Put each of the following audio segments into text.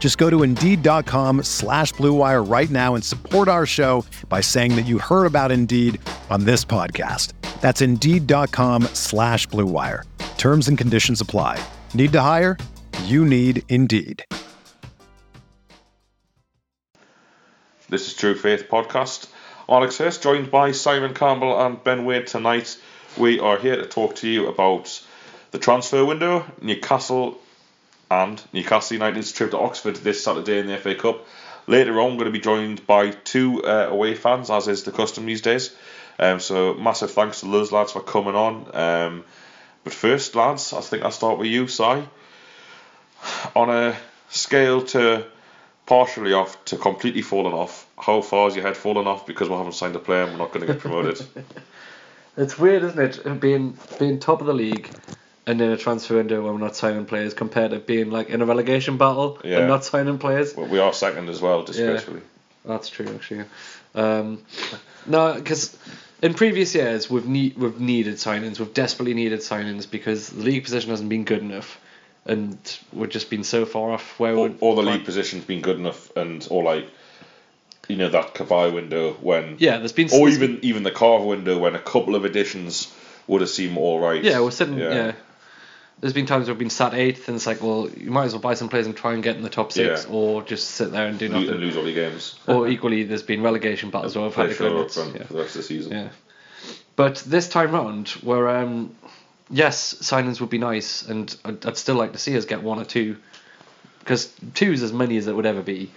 Just go to Indeed.com slash BlueWire right now and support our show by saying that you heard about Indeed on this podcast. That's Indeed.com slash BlueWire. Terms and conditions apply. Need to hire? You need Indeed. This is True Faith Podcast. Alex Hurst, joined by Simon Campbell and Ben Wade tonight. We are here to talk to you about the transfer window, Newcastle and Newcastle United's trip to Oxford this Saturday in the FA Cup. Later on, we're going to be joined by two uh, away fans, as is the custom these days. Um, so massive thanks to those lads for coming on. Um, but first, lads, I think I'll start with you, Si. On a scale to partially off to completely fallen off, how far has your head fallen off because we haven't signed a player and we're not going to get promoted? it's weird, isn't it? Being being top of the league and in a transfer window when we're not signing players compared to being like in a relegation battle Yeah. and not signing players. Well, we are second as well, disgracefully. That's true, actually. Um, no, because in previous years we've need we've needed signings, we've desperately needed signings because the league position hasn't been good enough, and we've just been so far off where we're. or the league position's been good enough, and or like, you know, that Carver window when, Yeah, there's been. or there's even even the Carver window when a couple of additions would have seemed all right. Yeah, we're sitting. Yeah. There's been times where we've been sat eighth, and it's like, well, you might as well buy some players and try and get in the top six, Yeah. or just sit there and do nothing. and lose all your games. Or equally, there's been relegation battles where we've had to go further up nuts. front Yeah. for the rest of the season. yeah. But this time round, we're um, yes, signings would be nice, and I'd, I'd still like to see us get one or two, because two is as many as it would ever be.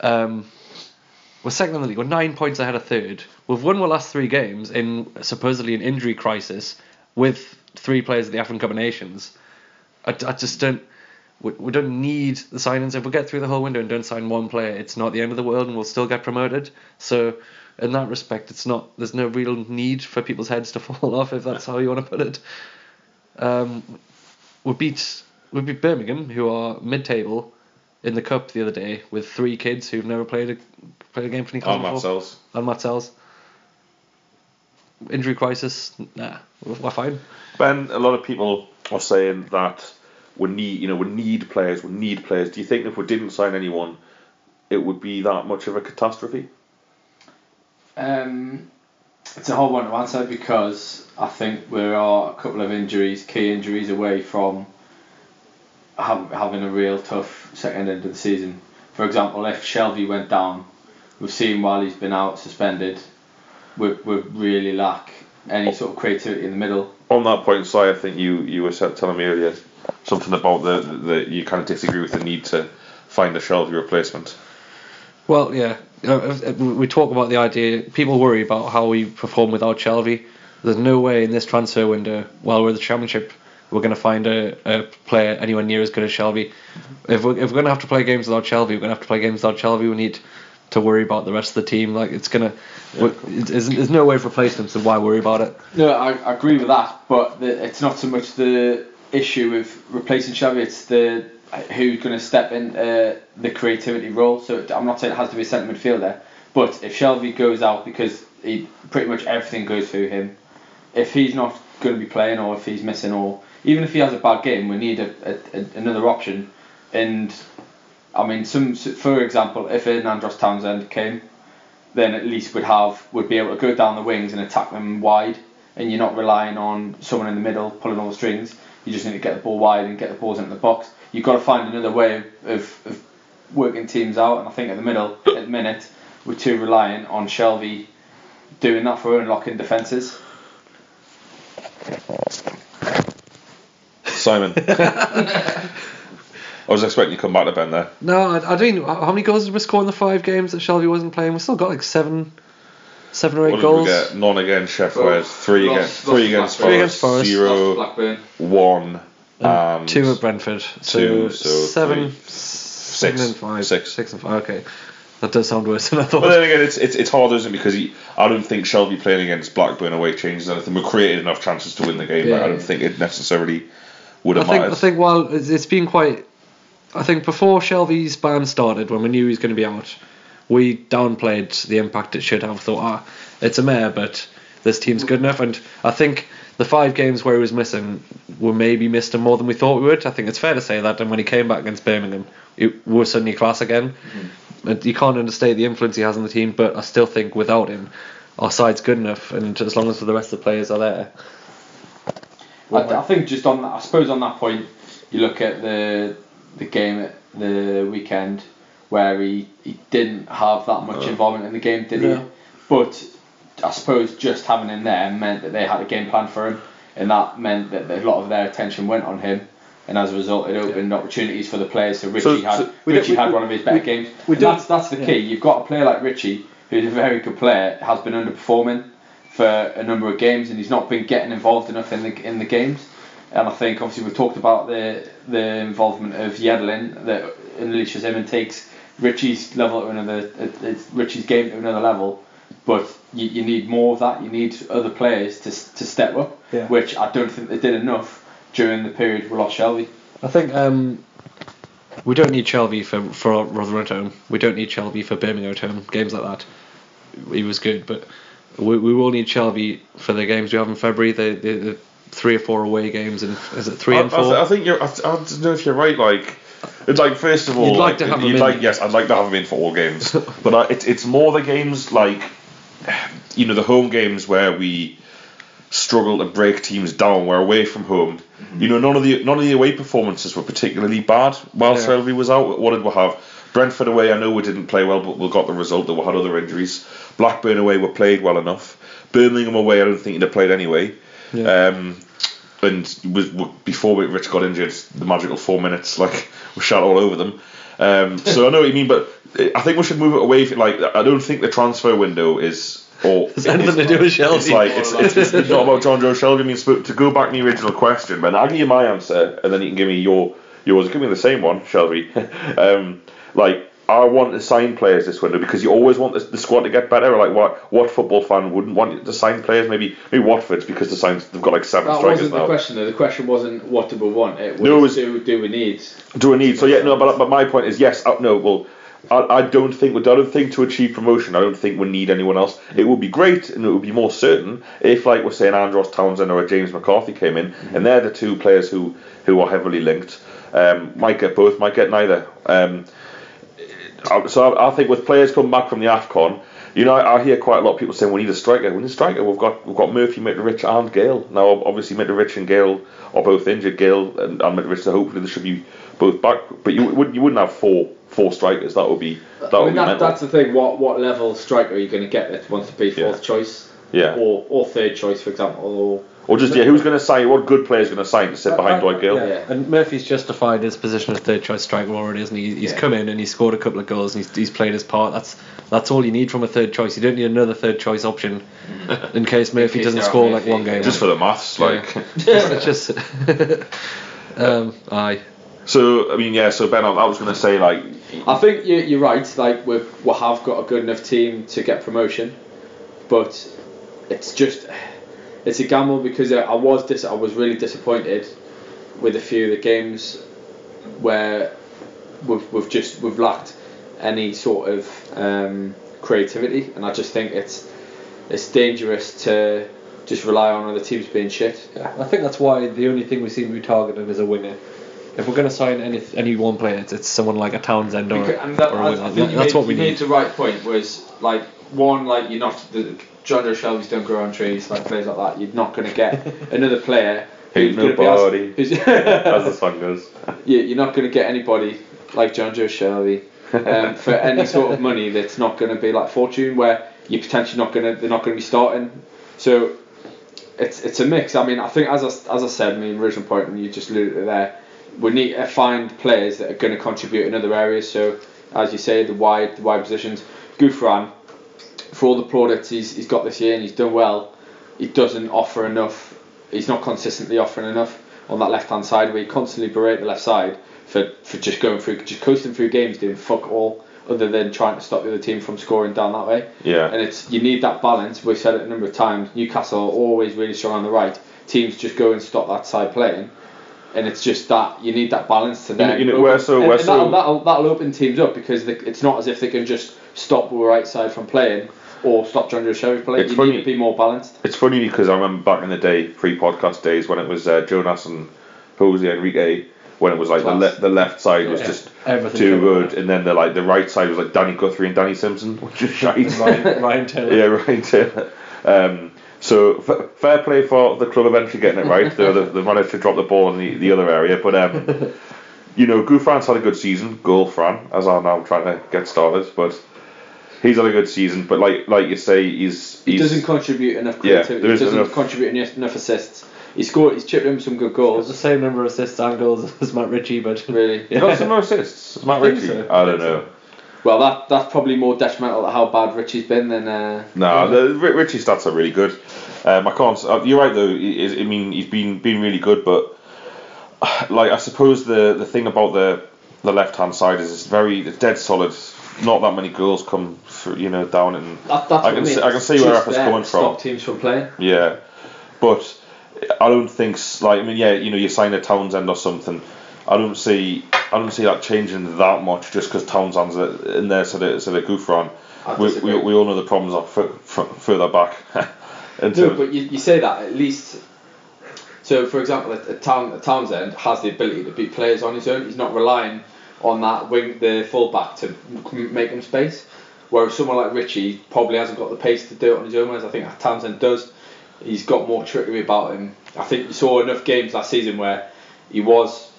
Um, we're second in the league. We're nine points ahead of third. We've won our last three games in supposedly an injury crisis with three players at the African Cup of Nations. I, I just don't. We, we don't need the signings. If we get through the whole window and don't sign one player, it's not the end of the world, and we'll still get promoted. So, in that respect, it's not. There's no real need for people's heads to fall off, if that's how you want to put it. Um, we beat we beat Birmingham, who are mid-table, in the cup the other day with three kids who've never played a played a game for Newcastle And Matz. Sels. And Matz Sels. Injury crisis? Nah, we're we're fine. Ben, a lot of people are saying that we need, you know, we need players. We need players. Do you think if we didn't sign anyone, it would be that much of a catastrophe? Um, it's a hard one to answer because I think we are a couple of injuries, key injuries away from have, having a real tough second end of the season. For example, if Shelvey went down, we've seen while he's been out suspended, we we really lack any sort of creativity in the middle. On that point, Si, I think you you were telling me earlier something about the the you kind of disagree with the need to find a Shelvey replacement. Well, yeah. Uh, uh, We talk about the idea. People worry about how we perform without Shelvey. There's no way in this transfer window, while we're the championship, we're going to find a, a player anywhere near as good as Shelvey. If we're, if we're going to have to play games without Shelvey, we're going to have to play games without Shelvey. We need to worry about the rest of the team. Like it's gonna, we- there's, there's no way of replacing him. So why worry about it? No, I, I agree with that, but the, it's not so much the issue with replacing Shelvey, it's the who's going to step in uh, the creativity role. So I'm not saying it has to be a centre midfielder, but if Shelvey goes out because he pretty much everything goes through him, if he's not going to be playing or if he's missing or even if he has a bad game, we need a, a, a, another option. And I mean, some for example, if an Andros Townsend came, then at least would have would be able to go down the wings and attack them wide, and you're not relying on someone in the middle pulling all the strings. You just need to get the ball wide and get the balls into the box. You've got to find another way of, of, of working teams out, and I think at the middle, at the minute, we're too reliant on Shelvey doing that for unlocking defences. Simon. I was expecting you to come back to Ben there. No, I, I don't. How many goals did we score in the five games that Shelvey wasn't playing? We still got like seven, seven or eight What did goals. we get? None against Sheffield Well, three lost- against three against Blackburn. Three against Forest. zero, Blackburn. one, And and two at Brentford. So, two, so seven, three, seven six, and five. six. Six and five. Okay, that does sound worse than I thought. But then again, it's it's, it's hard, isn't it? Because he, I don't think Shelvey playing against Blackburn away changes anything. We created enough chances to win the game, but I don't think it necessarily would I have think mattered. I think while it's, it's been quite, I think before Shelvey's ban started, when we knew he was going to be out, we downplayed the impact it should have. Thought, ah, it's a mare, but this team's good enough. And I think the five games where he was missing, we maybe missed him more than we thought we would. I think it's fair to say that. And when he came back against Birmingham, it was suddenly class again. And you can't understate the influence he has on the team, but I still think without him, our side's good enough. And as long as the rest of the players are there, I, I think just on I suppose on that point, you look at the the game at the weekend where he, he didn't have that much involvement in the game, did No. he? But I suppose just having him there meant that they had a game plan for him, and that meant that a lot of their attention went on him. And as a result, it opened opportunities for the players. So Ritchie So- had so Ritchie don't- had we- one of his better we- games. we And that's that's the yeah. key. You've got a player like Ritchie, who's a very good player, has been underperforming for a number of games, and he's not been getting involved enough in the in the games. And I think obviously we've talked about the the involvement of Yedlin that unleashes him and takes Ritchie's level to another, it's Ritchie's game to another level. But you, you need more of that. You need other players to to step up, Yeah. which I don't think they did enough during the period we lost Shelvey. I think um, we don't need Shelvey for for Rotherham at home. We don't need Shelvey for Birmingham at home. Games like that, he was good, but we, we will need Shelvey for the games we have in February. The, the, the three or four away games, and is it three I, and I, four? th- I think you're. I, I don't know if you're right. Like, it's like first of all, You'd like to have him you'd in. like yes, I'd like to have him in for all games, but I, it's it's more the games like, you know, the home games where we struggle to break teams down. We're away from home. You know, none of the none of the away performances were particularly bad while Yeah. Shelvey was out. What did we have? Brentford away, I know we didn't play well, but we got the result that we had other injuries. Blackburn away, we played well enough. Birmingham away, I don't think you'd have played anyway. Yeah. Um, and was, was, before Rich got injured, the magical four minutes, like we shot all over them. Um, so I know what you mean, but I think we should move it away. From, like I don't think the transfer window is. Or Has anything to do with Shelvey? It's like it's, it's, it's, it's not about Jonjo Shelvey. I mean, to go back to the original question, man, I'll give you my answer, and then you can give me your yours. Give me the same one, Shelvey. um, like I want to sign players this window because you always want the, the squad to get better. Like what what football fan wouldn't want to sign players? Maybe maybe Watford's because the signs they've got like seven That strikers wasn't the now. question though. The question wasn't what do we want. It was, No, it was- do, do we need. Do we need? So yeah, no, but but my point is yes. Uh, no, well, I, I don't think I don't think to achieve promotion. I don't think we need anyone else. It would be great and it would be more certain if, like we're saying, Andros Townsend or James McCarthy came in, and they're the two players who who are heavily linked. Um, might get both, might get neither. Um, so I, I think with players coming back from the Afcon. You know, I, hear quite a lot of people saying we need a striker. We need a striker. We've got we've got Murphy, Mitrovic, and Gayle. Now, obviously, Mitrovic and Gayle are both injured. Gayle and, and Mitrovic, so hopefully they should be both back. But you wouldn't you wouldn't have four four strikers. That would be that I would be that, mental. that's the thing. What what level striker are you going to get that wants to be fourth Yeah. choice? Yeah. Or or third choice, for example. Or Or just yeah, who's going to sign? What good player's going to sign to sit behind Dwight Gayle? Yeah. Yeah. And Murphy's justified his position as third choice striker already, isn't he? He's Yeah. come in and he's scored a couple of goals and he's, he's played his part. That's that's all you need from a third choice. You don't need another third choice option in case Murphy case doesn't score Murphy- like one game. Just for the maths, like. Yeah. just, um, aye. So I mean, yeah. So Ben, I I was going to say like, I think you, you're right. Like we we have got a good enough team to get promotion, but it's just it's a gamble because I, was dis- I was really disappointed with a few of the games where we've we've just we've lacked any sort of um, creativity, and I just think it's it's dangerous to just rely on other teams being shit. Yeah, I think that's why the only thing we seem to be targeting is a winger. If we're going to sign any any one player, it's, it's someone like a Townsend or, Because- and that, or a I, winger. I think you that's what we need. the right point was like one like you're not the Jonjo Shelvey's don't grow on trees like players like that you're not going to get another player who's gonna nobody. be as, as who's, the song goes. yeah, you're not going to get anybody like Jonjo Shelvey um, for any sort of money that's not going to be like fortune where you're potentially not going to they're not going to be starting so it's it's a mix. I mean, I think as I, as I said, my original point, and you just alluded to there, we need to find players that are going to contribute in other areas. So, as you say, the wide the wide positions. Gouffran, for all the plaudits he's, he's got this year and he's done well, he doesn't offer enough. He's not consistently offering enough on that left hand side where he constantly berate the left side for, for just going through, just coasting through games, doing fuck all other than trying to stop the other team from scoring down that way. Yeah. And it's you need that balance. We've said it a number of times. Newcastle are always really strong on the right. Teams just go and stop that side playing. And it's just that you need that balance to then. you know, where so- and, where and so- that'll, that'll, that'll open teams up because they, it's not as if they can just stop the right side from playing or stop Jonjo Shelvey playing. It's you funny- need to be more balanced. It's funny because I remember back in the day, pre-podcast days, when it was uh, Jonas and Jose Enrique, when it was like the, le- the left side was just Everything too covered. good, and then the like the right side was like Danny Guthrie and Danny Simpson, which is shite. Ryan, Ryan Taylor. yeah, right. Taylor. Um, so f- fair play for the club eventually getting it right. Though they, they managed to drop the ball in the, the other area, but um, you know, Gouffran's had a good season. Goal Fran, as I'm now trying to get started, but he's had a good season. But like like you say, he's He doesn't contribute enough Yeah, creativity. there he isn't doesn't enough- contribute enough, enough assists. He scored. He's chipped in some good Got the same number of assists and goals as Matt Ritchie, but Really. He got some more assists. It's Matt I Ritchie. so. I don't know. Well, that that's probably more detrimental to how bad Ritchie's been than. Uh, No, the Ri- Ritchie stats are really good. Um, I can't. Uh, you're right though. he- he- I mean, he's been been really good, but like I suppose the the thing about the the left hand side is it's very it's dead solid. Not that many goals come through, you know, down and that, I can mean. see, I can see where there coming from. Stop teams from playing. Yeah, but I don't think like I mean yeah you know you sign a Townsend or something. I don't see I don't see that changing that much just because Townsend's in there so the so the Gouffran. I We, we, we all know the problems are f- f- further back. No, but you, you say that at least. So, for example, a, a, Town, a Townsend has the ability to beat players on his own. He's not relying on that wing, the fullback, to make him space. Whereas someone like Ritchie probably hasn't got the pace to do it on his own. Whereas I think Townsend does. He's got more trickery about him. I think you saw enough games last season where he was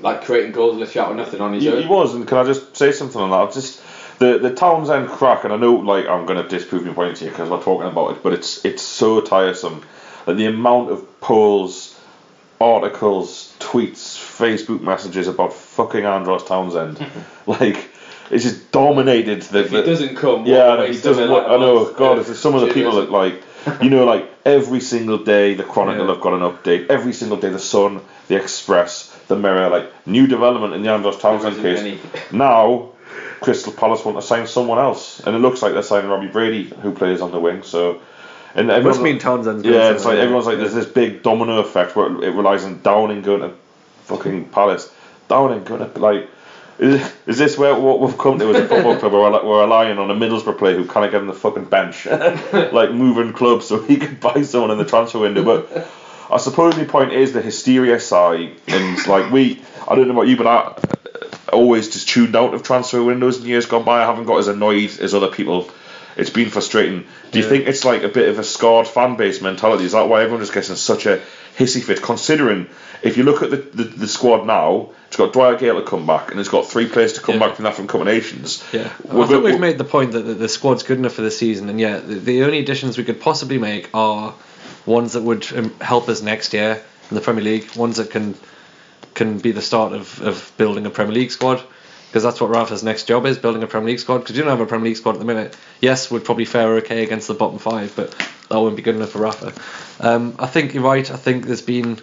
like creating goals literally out of nothing on his He, own. he was, and can I just say something on that? I've just the the Townsend crack, and I know like I'm going to disprove my point here because we're talking about it, but it's it's so tiresome that the amount of polls, articles, tweets, Facebook messages about fucking Andros Townsend, like it's just dominated the. if he the- doesn't come, yeah, what a he doesn't. Look, like, I know. God, it's some of the people years. that like, you know, like every single day the Chronicle Yeah. have got an update. Every single day the Sun, the Express, the Mirror, like new development in the Andros Townsend case. any. Now, Crystal Palace want to sign someone else, and it looks like they're signing Robbie Brady, who plays on the wing. So, and it everyone, must mean Townsend's yeah, it's like everyone's like there's this big domino effect where it relies on Downing going to fucking Palace, Downing going to be like. Is, is this where what we've come to as a football club? Where we're, we're relying on a Middlesbrough player who can't get on the fucking bench, like moving clubs, so he could buy someone in the transfer window. But I suppose the point is the hysteria side, and like we, I don't know about you, but I uh, always just tuned out of transfer windows in years gone by. I haven't got as annoyed as other people. It's been frustrating. Do you Yeah. think it's like a bit of a scarred fan base mentality? Is that why everyone just gets in such a hissy fit? Considering if you look at the, the, the squad now, it's got Dwight Gayle to come back, and it's got three players to come Yeah. back from that from combinations. Yeah, We're I think we've made the point that the, the squad's good enough for the season, and yeah, the, the only additions we could possibly make are ones that would um, help us next year in the Premier League, ones that can can be the start of, of building a Premier League squad, because that's what Rafa's next job is, building a Premier League squad. Because you don't have a Premier League squad at the minute. Yes, we'd probably fare okay against the bottom five, but that wouldn't be good enough for Rafa. Um, I think you're right. I think there's been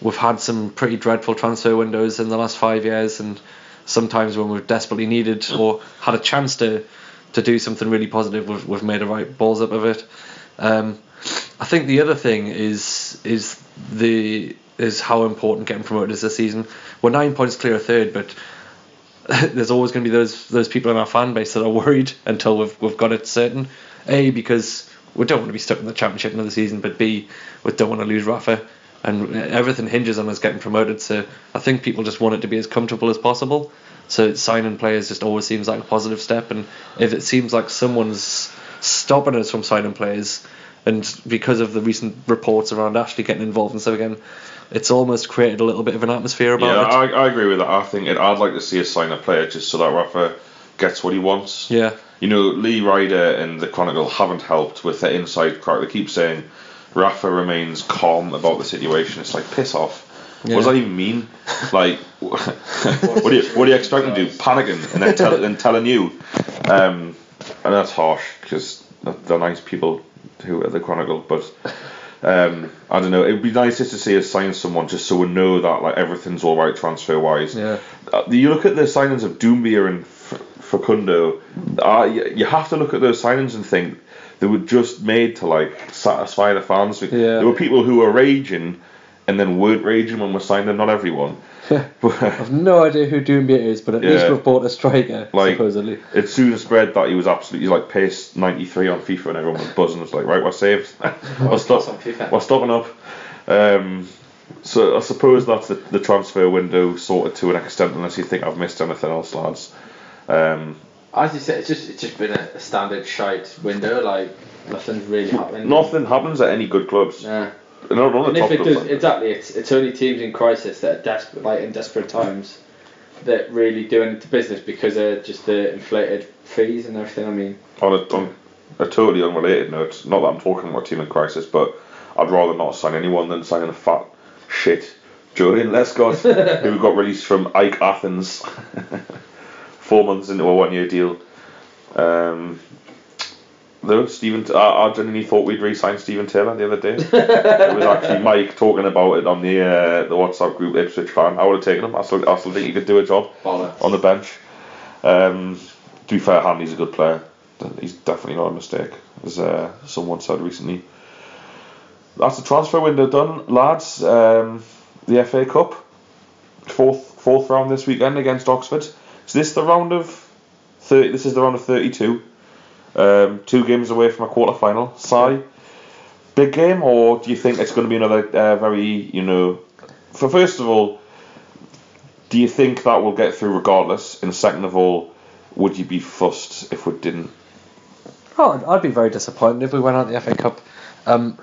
we've had some pretty dreadful transfer windows in the last five years, and sometimes when we've desperately needed or had a chance to to do something really positive, we've, we've made a right balls up of it. Um, I think the other thing is is the is how important getting promoted is this season. We're nine points clear of third, but there's always going to be those those people in our fan base that are worried until we've we've got it certain. A because we don't want to be stuck in the championship another season, but B we don't want to lose Rafa, and everything hinges on us getting promoted. So I think people just want it to be as comfortable as possible. So signing players just always seems like a positive step, and if it seems like someone's stopping us from signing players, and because of the recent reports around Ashley getting involved and stuff again, it's almost created a little bit of an atmosphere about Yeah, it. I, I agree with that. I think it, I'd like to see us sign a player just so that Rafa gets what he wants. yeah. You know, Lee Ryder and the Chronicle haven't helped with the inside crack. They keep saying Rafa remains calm about the situation. It's like piss off. What does that even mean? Like, what do you what do you expect him to do? Panicking and then tell, then telling you? Um, and that's harsh because they're nice people who are the Chronicle, but. Um, I don't know. It would be nice just to see us sign someone, just so we know that like everything's all right transfer wise. Yeah. Uh, you look at the signings of Doumbia and F- Facundo. Uh, you, you have to look at those signings and think they were just made to like satisfy the fans. Yeah. There were people who were raging and then weren't raging when we signed them. Not everyone. but I've no idea who Doumbia is, but at least we've bought a striker, Like- supposedly. it soon spread that he was absolutely like pace 93 on FIFA and everyone was buzzing. It's like right, we're saved. we're, stop, on FIFA. we're stopping up. Um, so I suppose that's the, the transfer window sorted to an extent, unless you think I've missed anything else, lads. Um, As you said, it's just it's just been a, a standard shite window. Like nothing's really happened. nothing happens at any good clubs. Yeah. Not on And the if top it clubs. does, exactly, it's it's only teams in crisis that are desperate, like in desperate times, that really do into business because of just the inflated fees and everything. I mean, on a, on a totally unrelated note, not that I'm talking about a team in crisis, but I'd rather not sign anyone than signing a fat shit Joleon Lescott, who got released from AEK Athens four months into a one year deal. Um, though Stephen, I, I genuinely thought we'd re-sign Stephen Taylor the other day. it was actually Mike talking about it on the uh, the WhatsApp group Ipswich fan. I would have taken him. I still, I still think he could do a job bollocks. on the bench. Um, to be fair, Hanley's a good player. He's definitely not a mistake, as uh, someone said recently. That's the transfer window done, lads. Um, the FA Cup, fourth fourth round this weekend against Oxford. Is this the round of thirty? This is the round of thirty-two. Um, two games away from a quarter final. Si, big game, or do you think it's going to be another uh, very, you know, for first of all, do you think that will get through regardless? And second of all, would you be fussed if we didn't? Oh, I'd, be very disappointed if we went out the FA Cup. Um,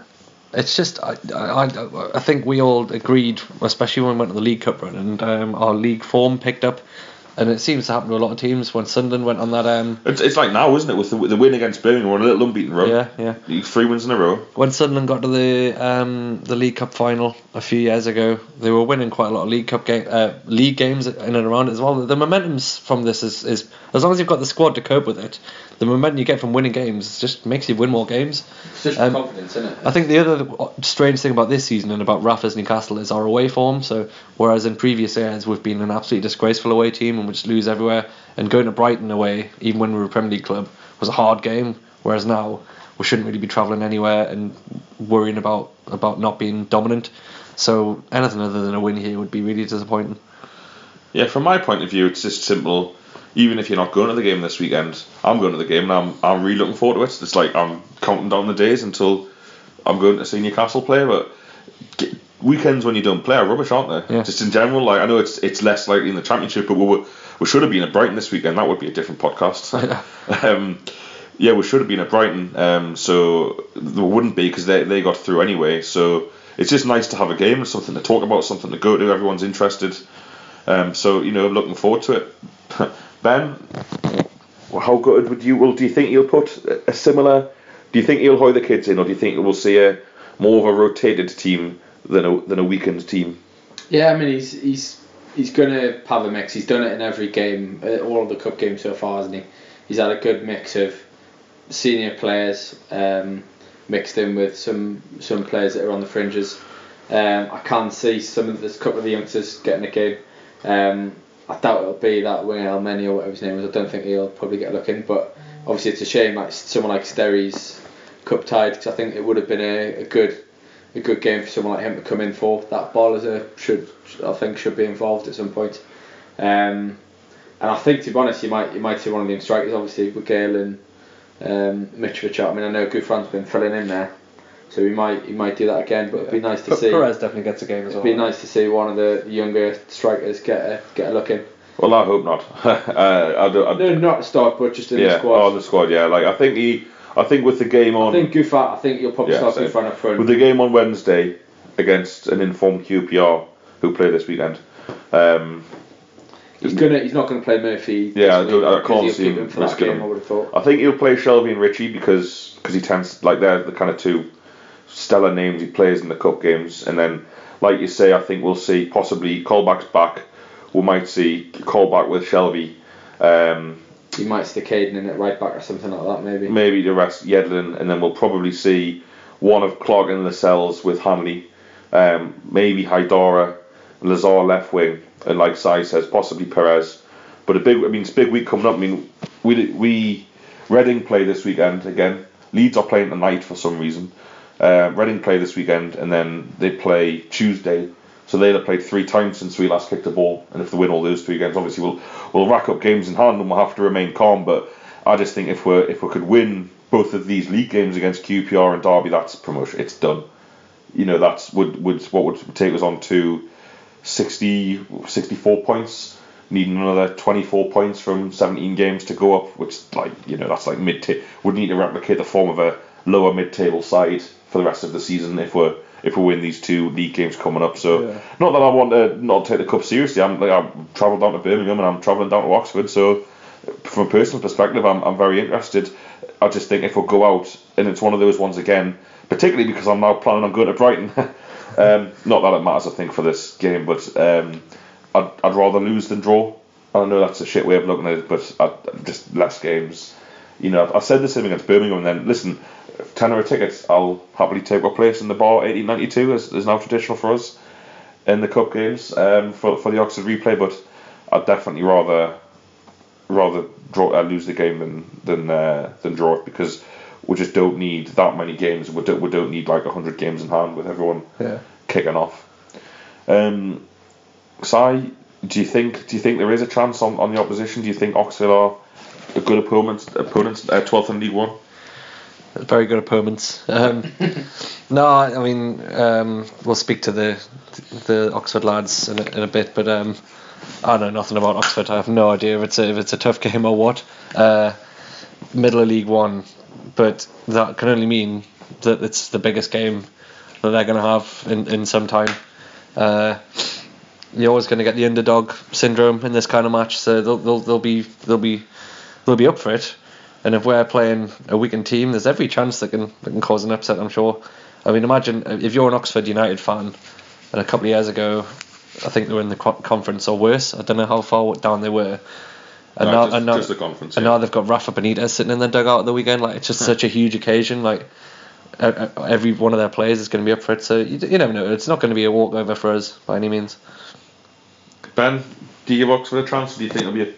it's just I, I, I- I think we all agreed, especially when we went to the League Cup run, and um, our league form picked up, and it seems to happen to a lot of teams. When Sunderland went on that, um, It's, it's like now, isn't it? With the, the win against Birmingham, on a little unbeaten run. yeah, yeah. Three wins in a row. When Sunderland got to the um, the League Cup final a few years ago, they were winning quite a lot of League Cup game, uh, league games in and around it as well. The momentum's from this is, is as long as you've got the squad to cope with it, the momentum you get from winning games just makes you win more games. It's just Um, confidence, isn't it? I think the other strange thing about this season and about Rafa's Newcastle is our away form. So whereas in previous years we've been an absolutely disgraceful away team and we just lose everywhere, and going to Brighton away, even when we were a Premier League club, was a hard game. Whereas now we shouldn't really be travelling anywhere and worrying about about not being dominant. So anything other than a win here would be really disappointing. Yeah, from my point of view, it's just simple. Even if you're not going to the game this weekend, I'm going to the game and I'm I'm really looking forward to it. It's like I'm counting down the days until I'm going to see Newcastle play. But g- weekends when you don't play are rubbish, aren't they? Yeah. Just in general, like I know it's it's less likely in the Championship, but we were, we should have been at Brighton this weekend. That would be a different podcast. um, yeah, we should have been at Brighton. Um, so there wouldn't be because they they got through anyway. So it's just nice to have a game, something to talk about, something to go to. Everyone's interested. Um, so you know, I'm looking forward to it. ben, how good would you? Well, do you think you'll put a, a similar? Do you think you'll hoy the kids in, or do you think we'll see a more of a rotated team than a than a weakened team? Yeah, I mean he's he's he's gonna have a mix. He's done it in every game, uh, all of the cup games so far, hasn't he? He's had a good mix of senior players um, mixed in with some some players that are on the fringes. Um, I can see some of this couple of the youngsters getting a game. Um, I doubt it'll be that winger El-Mhanni or whatever his name is. I don't think he'll probably get a look in, but obviously it's a shame like someone like Sterry's cup tied because I think it would have been a, a good a good game for someone like him to come in for. That ball is a should I think should be involved at some point. Um, and I think to be honest, you might you might see one of the strikers obviously with Gayle and um, Mitrovic. out. I mean I know Gouffran's been filling in there, so he might he might do that again. But it'd be nice to see. Perez definitely gets a game as well. It'd well. be nice to see one of the younger strikers get a get a look in. Well, I hope not. uh, I don't, I, No, not start, but just in yeah, the squad. on the squad. Yeah, like I think he, I think with the game on, I think Gouffran. I think you'll probably Yeah, start same. Gouffran up front. with the game on Wednesday against an informed QPR who play this weekend. Um, He's gonna. He's not gonna play Murphy. Yeah, I don't- I can't see him him for that risking game. him. I would have thought. I think he'll play Shelvey and Ritchie because cause he tends like they're the kind of two stellar names he plays in the cup games, and then like you say, I think we'll see possibly Colback's back. We might see Colback with Shelvey. Um, You might stick Hayden in at right back or something like that, maybe. maybe the rest Yedlin, and then we'll probably see one of Clog and Lascelles with Hanley, um, maybe Haidara, Lazaar left wing, and like Sai says, possibly Perez. But a big, I mean, it's a big week coming up. I mean, we we Reading play this weekend again. Leeds are playing tonight for some reason. Uh, Reading play this weekend, and then they play Tuesday. So they'll have played three times since we last kicked the ball, and if they win all those three games, obviously we'll we'll rack up games in hand, and we'll have to remain calm. But I just think if we if we could win both of these league games against QPR and Derby, that's promotion. It's done. You know that's would would what would take us on to 60, 64 points, needing another 24 points from 17 games to go up, which like you know that's like mid would need to replicate the form of a lower mid table side for the rest of the season if we're if we win these two league games coming up. So Yeah. not that I want to not take the cup seriously. I'm like I've travelled down to Birmingham and I'm travelling down to Oxford. So from a personal perspective, I'm I'm very interested. I just think if we go out and it's one of those ones again, particularly because I'm now planning on going to Brighton. um, not that it matters, I think, for this game, but um, I'd, I'd rather lose than draw. I know that's a shit way of looking at it, but I, just less games. You know, I said the same against Birmingham, and then listen, tenner a tickets, I'll happily take our place in the bar 1892, as is now traditional for us in the cup games um, for for the Oxford replay. But I'd definitely rather rather draw uh, lose the game than than uh, than draw it because we just don't need that many games. We don't we don't need like hundred games in hand with everyone Yeah. kicking off. Um, Si, do you think do you think there is a chance on, on the opposition? Do you think Oxford are a good opponent opponents uh, twelfth in League One? Very good opponents. Um, no, I mean um, we'll speak to the the Oxford lads in a, in a bit, but um, I know nothing about Oxford. I have no idea if it's a, if it's a tough game or what. Uh, middle of League One, but that can only mean that it's the biggest game that they're going to have in, in some time. Uh, you're always going to get the underdog syndrome in this kind of match, so they'll, they'll, they'll be they'll be they'll be up for it. And if we're playing a weakened team, there's every chance that can that can cause an upset. I'm sure. I mean, imagine if you're an Oxford United fan, and a couple of years ago, I think they were in the conference or worse. I don't know how far down they were. And now, and now, the conference. and now they've got Rafa Benitez sitting in the dugout at the weekend. Like it's just hmm. such a huge occasion. Like every one of their players is going to be up for it. So you, you never know. It's not going to be a walkover for us by any means. Ben, do you give Oxford a chance? Or do you think it'll be a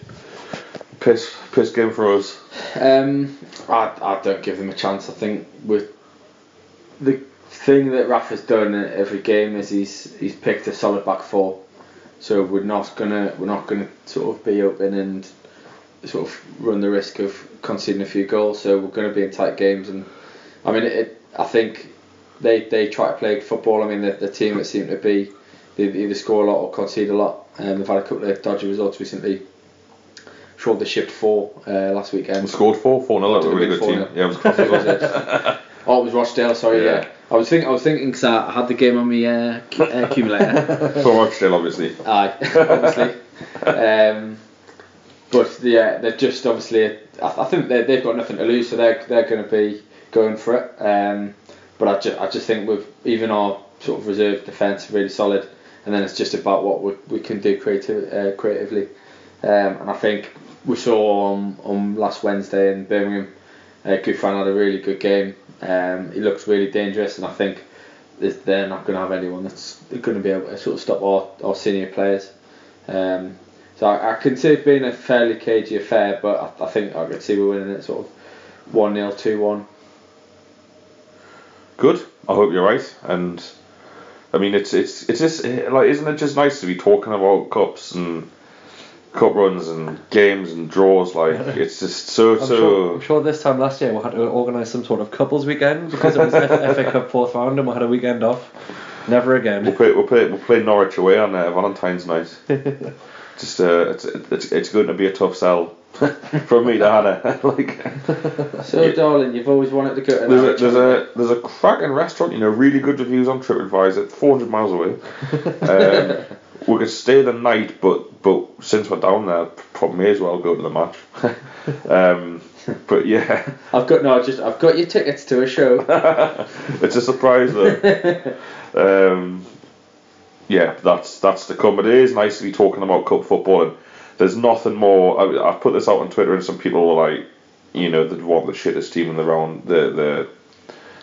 piss piss game for us? Um, I, I don't give them a chance. I think with the thing that Rafa's done at every game is he's he's picked a solid back four. So we're not gonna we're not gonna sort of be open and sort of run the risk of conceding a few goals. So we're going to be in tight games, and I mean it. I think they they try to play football. I mean the, the team that seem to be they either score a lot or concede a lot. And they've had a couple of dodgy results recently. Sure, they shipped four uh, last weekend. We scored four, four nil. Did A really good team. 4-0? Yeah, it was Was it? Oh, it was Rochdale. Sorry, yeah. Yeah. I was thinking. I was thinking because I had the game on my uh, uh, accumulator. For Rochdale, obviously. Aye, obviously. um, but yeah, they're just obviously. I, I think they they've got nothing to lose, so they're they're going to be going for it. Um, but I just I just think with even our sort of reserve defence really solid, and then it's just about what we, we can do creative uh, creatively. Um, and I think we saw on, on last Wednesday in Birmingham, uh, had a really good game. Um, he looks really dangerous, and I think they're not going to have anyone that's going to be able to sort of stop our, our senior players. Um, so I, I can see it being a fairly cagey affair, but I, I think I could see we're winning it sort of 1 0, 2 1. Good. I hope you're right. And I mean, it's it's it's just like, isn't it just nice to be talking about cups and cup runs and games and draws? Like, it's just so I'm, so. sure, I'm sure this time last year we had to organise some sort of couples weekend because it was F- FA Cup fourth round and we had a weekend off. Never again. We'll again. play we'll play we'll play Norwich away on uh, Valentine's night. just uh, it's it's it's going to be a tough sell from me to Hannah. like. So, Yeah. darling, you've always wanted to go to There's a, there's a there's a cracking restaurant, you know, really good reviews on TripAdvisor, 400 miles away. Um, we could stay the night, but but since we're down there, probably may as well go to the match. um, but yeah, I've got no, just I've got your tickets to a show. it's a surprise though. um, yeah, that's that's the come. But it is nice to be talking about cup football, and there's nothing more. I, I put this out on Twitter, and some people were like, you know, they want the shittest team in the round, the the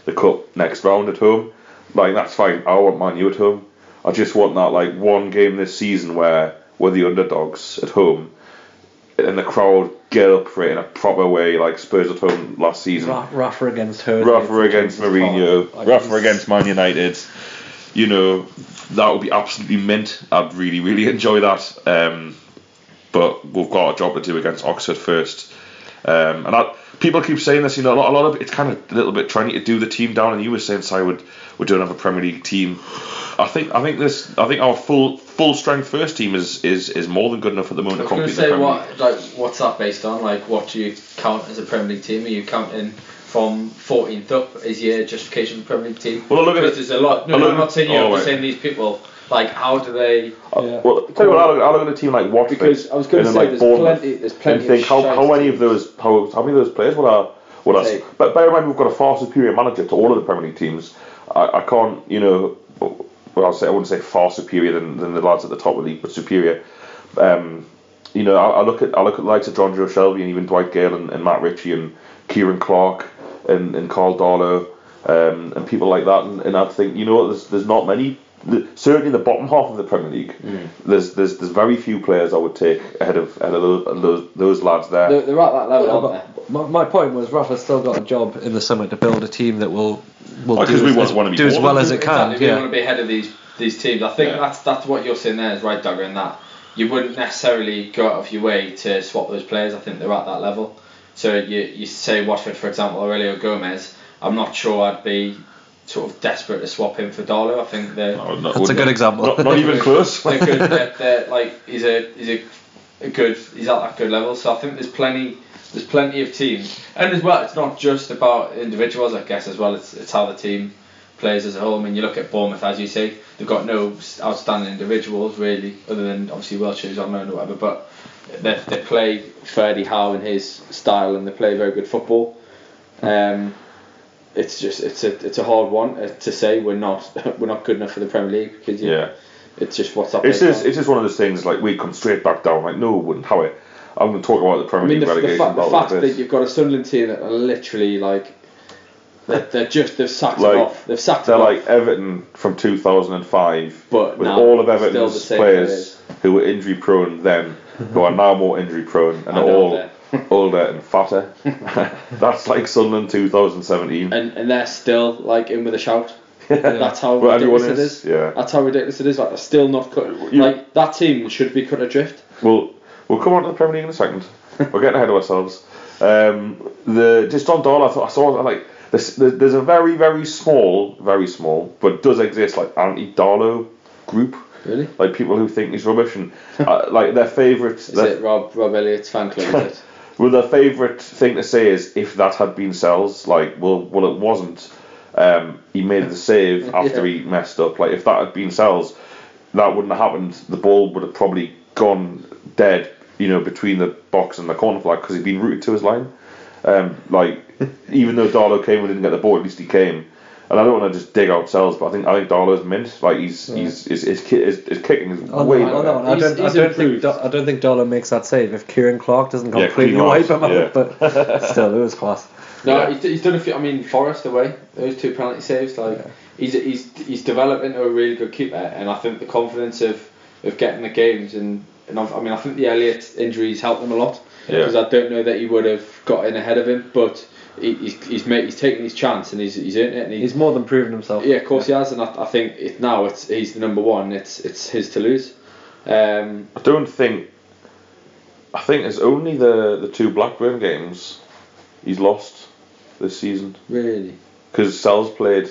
the cup next round at home. Like that's fine. I want Man U at home. I just want that like one game this season where we're the underdogs at home, and the crowd get up for it in a proper way, like Spurs at home last season. Ra- Rafa against her. Rafa against Mourinho, Rafa against Man United. You know, that would be absolutely mint. I'd really, really enjoy that. Um, but we've got a job to do against Oxford first. Um, and I, people keep saying this, you know, a lot, a lot of it's kind of a little bit trying to do the team down. And you were saying, Si, would we don't have a Premier League team. I think I think this I think our full full strength first team is is, is more than good enough at the moment I to was going compete to say what like what's that based on? Like what do you count as a Premier League team? Are you counting from 14th up as your justification for Premier League team? Well, look at Because it. there's a lot. No, I no, I'm not saying you. oh, I'm right. saying these people. Like how do they? Yeah. Well, tell you what, I look, I look at a team like Watford Because I was going to say then, like, there's Bournemouth plenty. There's plenty. and think of how, how many of those how, how many of those players would are would are Take. but bear in mind we've got a far superior manager to all of the Premier League teams. I, I can't you know well I'll say I wouldn't say far superior than, than the lads at the top of the league, but superior. Um, you know, I, I look at I look at the likes of Jonjo Shelvey and even Dwight Gayle and, and Matt Ritchie and Ciaran Clark and, and Karl Darlow um, and people like that, and, and I think you know what, there's there's not many. The, certainly in the bottom half of the Premier League, mm. there's there's there's very few players I would take ahead of ahead of those those, those lads there. They're, they're at that level, Yeah, aren't they? my, my point was Rafa's still got a job in the summer to build a team that will will Oh, 'cause do, we as, want- wanna be do as well as it can. Exactly, we want to be ahead of these these teams. I think Yeah. that's that's what you're saying there is right, Duggar, in that you wouldn't necessarily go out of your way to swap those players. I think they're at that level. So you you say Watford, for example, Heurelho Gomes. I'm not sure I'd be sort of desperate to swap him for Darlow. I think they're No, no, That's a wouldn't good example. Not, not even close. they're good. They're, they're, like he's a he's a, a good he's at that good level. So I think there's plenty there's plenty of teams, and as well it's not just about individuals. I guess as well it's it's how the team plays as a whole. I mean you look at Bournemouth as you say they've got no outstanding individuals really, other than obviously Wilshere who's on loan or whatever, but. They, they play Ferdy Howe in his style and they play very good football. Um, it's just it's a it's a hard one uh, to say we're not we're not good enough for the Premier League because yeah. it's just what's up. It's just on. it's just one of those things like we come straight back down. Like no, it wouldn't. How it? I'm going to talk about the I Premier mean, League the, the, relegation fa- the fact that this. you've got a Sunderland team that are literally like they're, they're just they've sacked Like, off. They've sacked They're like off. Everton from 2005, But with all of Everton's same players who were injury prone then, who are now more injury prone and all older. and fatter. That's like Sunderland 2017. and and they're still like in with a shout. That's how Well, ridiculous everyone it is, is. yeah. That's how ridiculous it is. Like they're still not cut. You- like that team should be cut adrift. We'll we'll come on to the Premier League in a second. We're getting ahead of ourselves. Um, the just on Doll, I thought I saw like there's, there's a very very small, very small, but does exist like anti Darlow group. Really? Like people who think he's rubbish and uh, like their favourite. Is their- it Rob Rob Elliott's fan club? Well, their favourite thing to say is if that had been Sels, like, well, well, it wasn't. Um, he made the save after he messed up. Like, if that had been Sels, that wouldn't have happened. The ball would have probably gone dead, you know, between the box and the corner flag because he'd been rooted to his line. Um, like, even though Darlow came and didn't get the ball, at least he came. And I don't want to just dig out Sels, but I think I think Darlow's mint. Like, he's he's his his, ki- his, his kicking is oh, On way that- better. on that one, I don't, I don't think improved. Do- I don't think Darlow makes that save if Ciaran Clark doesn't Yeah, completely clean wipe house, him yeah. out. But still, it was class. No, Yeah. he's, he's done a few. I mean, Forest away, those two penalty saves. Like he's he's he's developed into a really good keeper, and I think the confidence of, of getting the games and and I've, I mean I think the Elliott injuries helped him a lot Yeah. because I don't know that he would have got in ahead of him, but he, he's he's made he's taken his chance and he's he's earned it and he's He's more than proven himself. yeah, of course he has, and I, I think it, now it's he's the number one. It's it's his to lose. Um, I don't think. I think it's only the the two Blackburn games he's lost this season really, because Sels played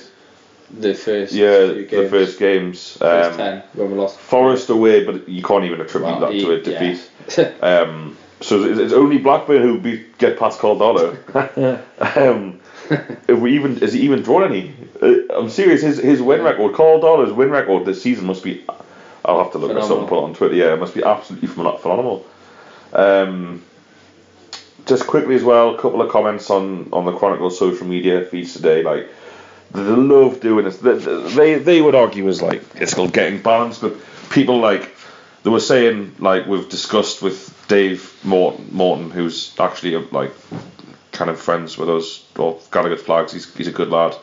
the first yeah few the games, first games. first Um, ten when we lost. Forest away, but you can't even attribute Well, that he- to a yeah. defeat. Um, so it's, only Blackburn who beat, get past Karl Darlow. um, if we even has he even drawn any? Uh, I'm serious. His his win record, Karl Darlow's win record this season must be. I'll have to look at something put on Twitter. Yeah, it must be absolutely phenomenal. Um, just quickly as well, a couple of comments on on the Chronicle social media feeds today. Like they love doing this. They they, they would argue as like it's called getting balanced, but people like they were saying like we've discussed with Dave Morton, Morton who's actually like kind of friends with us or Gallagher Flags. He's he's a good lad.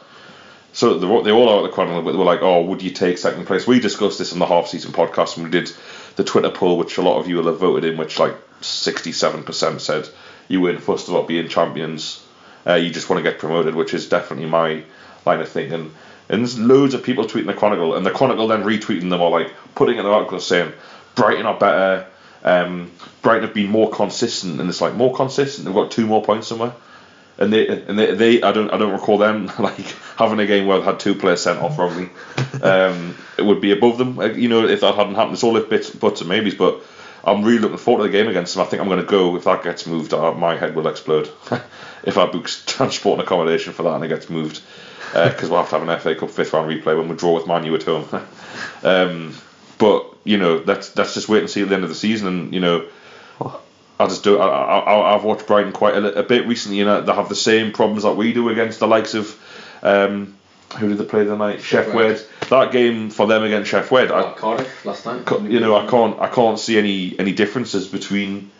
So they they all out at the Chronicle, but they were like, "Oh, would you take second place?" We discussed this in the half season podcast when we did the Twitter poll, which a lot of you will have voted in, which like 67% said you weren't fussed about being champions. Uh, you just want to get promoted, which is definitely my line of thinking. And there's loads of people tweeting the Chronicle, and the Chronicle then retweeting them or like putting in an article saying Brighton are better. Um, Brighton have been more consistent, and it's like more consistent. They've got two more points somewhere, and they and they, they I don't I don't recall them like having a game where they had two players sent off wrongly. um, it would be above them, you know, if that hadn't happened. It's all if bits, buts, and maybes, but I'm really looking forward to the game against them. I think I'm going to go if that gets moved. Uh, my head will explode if I book transport and accommodation for that and it gets moved because uh, we'll have to have an FA Cup fifth round replay when we draw with Man U at home. um, but you know, let's let's just wait and see at the end of the season, and you know. I just do. I, I, I've watched Brighton quite a, a bit recently, and you know, they have the same problems that we do against the likes of um, who did they play the night? Sheff Wed. That game for them against Sheff Wed. I, Cardiff last night. You know, I can't I can't see any any differences between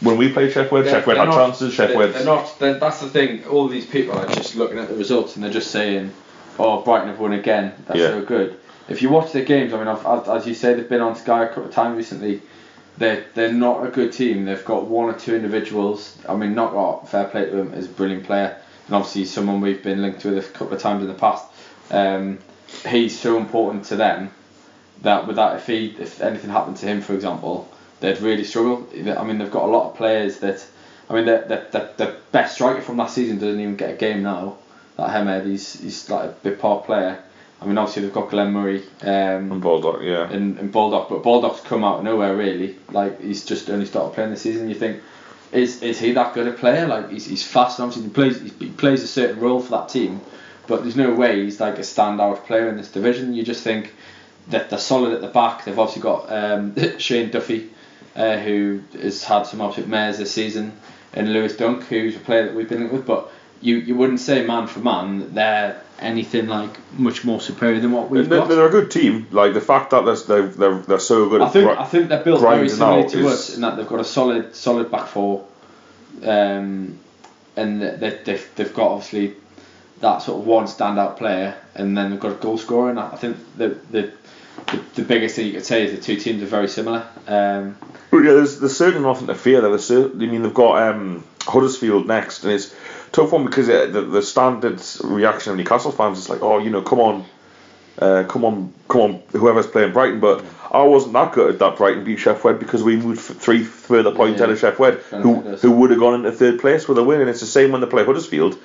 when we played Sheff Wed. Sheff Wed had not, chances. Sheff Wed. They're not. They're, that's the thing. All these people are just looking at the results and they're just saying, "Oh, Brighton have won again. That's yeah. so good." If you watch their games, I mean, I've, I've, as you say, they've been on Sky a couple of times recently. They're they're not a good team. They've got one or two individuals. I mean, Knockaert fair play to him as a brilliant player, and obviously someone we've been linked with a couple of times in the past. Um, he's so important to them that without if he if anything happened to him, for example, they'd really struggle. I mean, they've got a lot of players that. I mean, the the, the, best striker from last season doesn't even get a game now. That Hemed, he's he's like a bit part player. I mean, obviously they've got Glenn Murray um, and Baldock, yeah, and, and Baldock, but Baldock's come out of nowhere really. Like he's just only started playing this season. You think, is is he that good a player? Like he's, he's fast. Obviously he plays he plays a certain role for that team, but there's no way he's like a standout player in this division. You just think that they're solid at the back. They've obviously got um, Shane Duffy, uh, who has had some absolute mares this season, and Lewis Dunk, who's a player that we've been linked with. But you, you wouldn't say man for man that they're anything like much more superior than what we've they're, got. They're a good team. Like the fact that they're they're, they're so good. I think I think they're built very similar to us in that they've got a solid solid back four, um, and they, they've they've got obviously that sort of one standout player, and then they've got a goal scorer. And I think the the the, the biggest thing you could say is the two teams are very similar. Um, but yeah, there's, there's certainly nothing to fear there. There's certainly, I mean, they've got um, Huddersfield next, and it's tough one because uh, the, the standard reaction of Newcastle fans is like, oh, you know, come on, uh, come on, come on, whoever's playing Brighton. But I wasn't that good at that Brighton beat Sheff Wed because we moved three further points yeah, ahead of Sheff Wed, who, who would have gone into third place with a win. And it's the same when they play Huddersfield.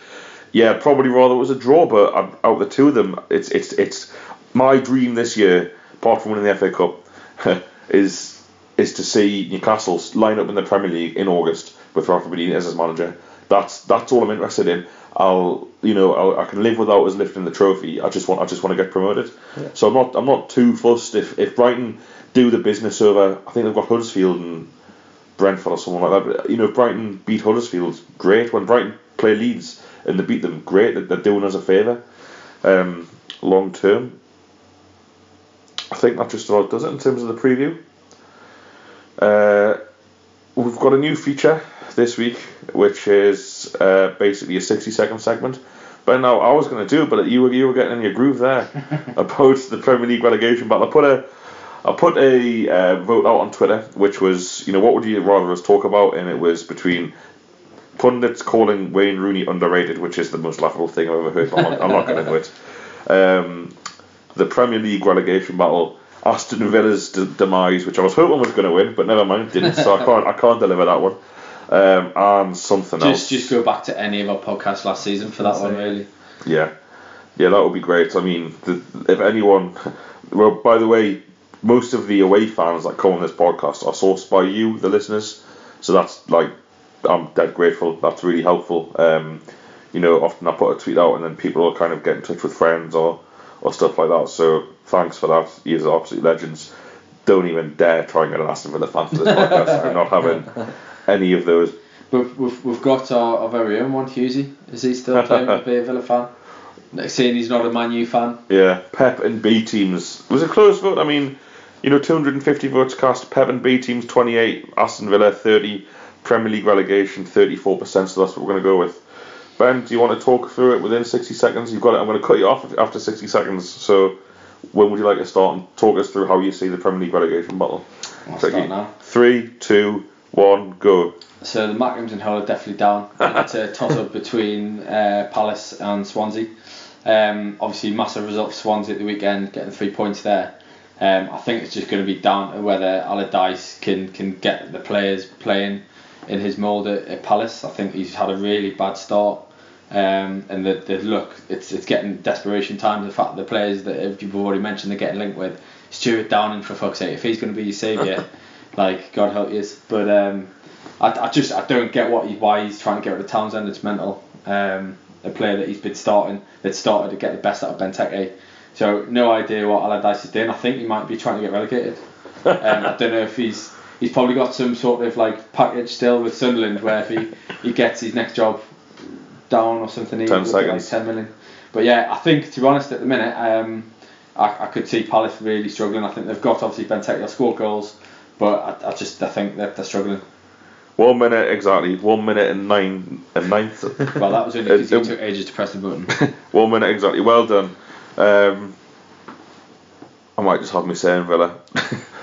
Yeah, probably rather it was a draw, but out of the two of them, it's it's it's my dream this year, apart from winning the FA Cup, is is to see Newcastle line up in the Premier League in August with Rafa Benitez as manager. That's that's all I'm interested in. I'll you know I'll, i can live without us lifting the trophy. I just want I just want to get promoted. Yeah. So I'm not I'm not too fussed if if Brighton do the business over. I think they've got Huddersfield and Brentford or someone like that. But, you know, if Brighton beat Huddersfield, great. When Brighton play Leeds, and they beat them, great. They're doing us a favour um, long term. I think that just about does it in terms of the preview. Uh, we've got a new feature this week, which is uh, basically a 60 second segment. But now I was going to do it, but you were you were getting in your groove there about the Premier League relegation battle. I put a I put a uh, vote out on Twitter, which was you know what would you rather us talk about, and it was between pundits calling Wayne Rooney underrated, which is the most laughable thing I've ever heard. I'm not, I'm not going to do it. Um, the Premier League relegation battle, Aston Villa's d- demise, which I was hoping was going to win, but never mind, didn't. So I can't, I can't deliver that one. Um, and something just, else. Just go back to any of our podcasts last season for that one, really. Yeah, yeah, that would be great. I mean, the, if anyone, well, by the way, most of the away fans that come on this podcast are sourced by you, the listeners. So that's like I'm dead grateful. That's really helpful. Um, you know, often I put a tweet out and then people will kind of get in touch with friends or, or stuff like that. So thanks for that. You are absolute legends. Don't even dare try and get an Aston Villa fan for this podcast. I'm not having any of those We've, we've, we've got our, our very own one, Husey. Is he still playing with a Villa fan? Saying he's not a Man U fan. Yeah, Pep and B teams. Was a close vote? I mean, you know, 250 votes cast. Pep and B teams 28, Aston Villa 30, Premier League relegation 34%. So that's what we're going to go with. Ben, do you want to talk through it within 60 seconds? You've got it. I'm going to cut you off after 60 seconds. So when would you like to start and talk us through how you see the Premier League relegation battle? I'll start now. Three, two, one, go. So the and Hull are definitely down. it's a toss up between uh, Palace and Swansea. Um, obviously, massive result for Swansea at the weekend, getting three points there. Um, I think it's just going to be down to whether Allardyce can can get the players playing in his mould at, at Palace. I think he's had a really bad start. Um, and the, the look, it's it's getting desperation time. The fact the players that you've already mentioned they're getting linked with Stewart Downing for fuck's sake. If he's going to be your saviour, like God help you. But um, I, I just I don't get what he, why he's trying to get rid of Townsend. It's mental. Um, a player that he's been starting that started to get the best out of Benteke. So no idea what Allardyce is doing. I think he might be trying to get relegated. um, I don't know if he's he's probably got some sort of like package still with Sunderland where if he, he gets his next job down or something, he Ten seconds. like ten million. But yeah, I think to be honest, at the minute, um, I, I could see Palace really struggling. I think they've got obviously Benteke will score goals, but I, I just I think that they're struggling. One minute exactly. One minute and nine and ninth. Well, that was only because you took ages to press the button. One minute exactly. Well done. Um, I might just have me saying Villa.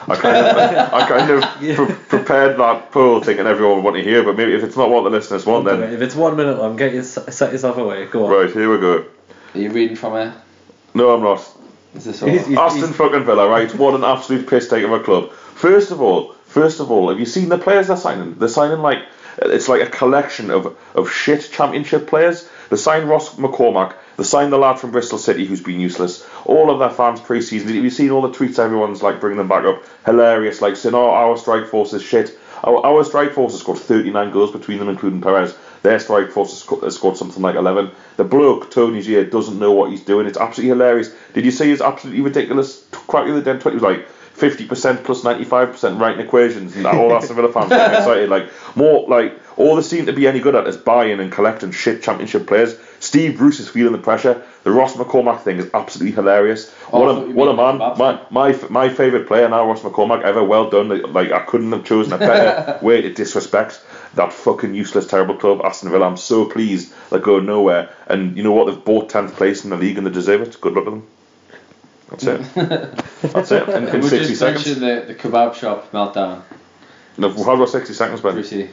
I kind of, I kind of pre- prepared that poll thinking everyone would want to hear, but maybe if it's not what the listeners want, then if it's one minute long, get your, set yourself away. Go on. right here we go. Are you reading from a? No, I'm not. Is this all? He's- he's- Aston fucking Villa, right? What an absolute piss take of a club. First of all, first of all, have you seen the players they're signing? They're signing like it's like a collection of of shit championship players. They signed Ross McCormack. They signed the lad from Bristol City who's been useless. All of their fans pre-season. Have you seen all the tweets? Everyone's like bringing them back up. Hilarious, like saying, "Oh, our strike force is shit." Our, our strike force has scored 39 goals between them, including Perez. Their strike force has, sco- has scored something like 11. The bloke, Tony Xia, doesn't know what he's doing. It's absolutely hilarious. Did you see his absolutely ridiculous crack the other day? He was like 50% plus 95% writing equations, and all Aston Villa fans getting excited. Like, more, like, all they seem to be any good at is buying and collecting shit championship players. Steve Bruce is feeling the pressure. The Ross McCormack thing is absolutely hilarious. Oh, what a, what a man. My, my, my favourite player now, Ross McCormack, ever. Well done. Like, I couldn't have chosen a better way to disrespect that fucking useless, terrible club, Aston Villa. I'm so pleased they're going nowhere. And you know what? They've bought 10th place in the league and they deserve it. Good luck to them. That's it. That's it. In, in we 60 just seconds. mentioned the, the kebab shop meltdown. No, how about 60 seconds, Ben? Brucey.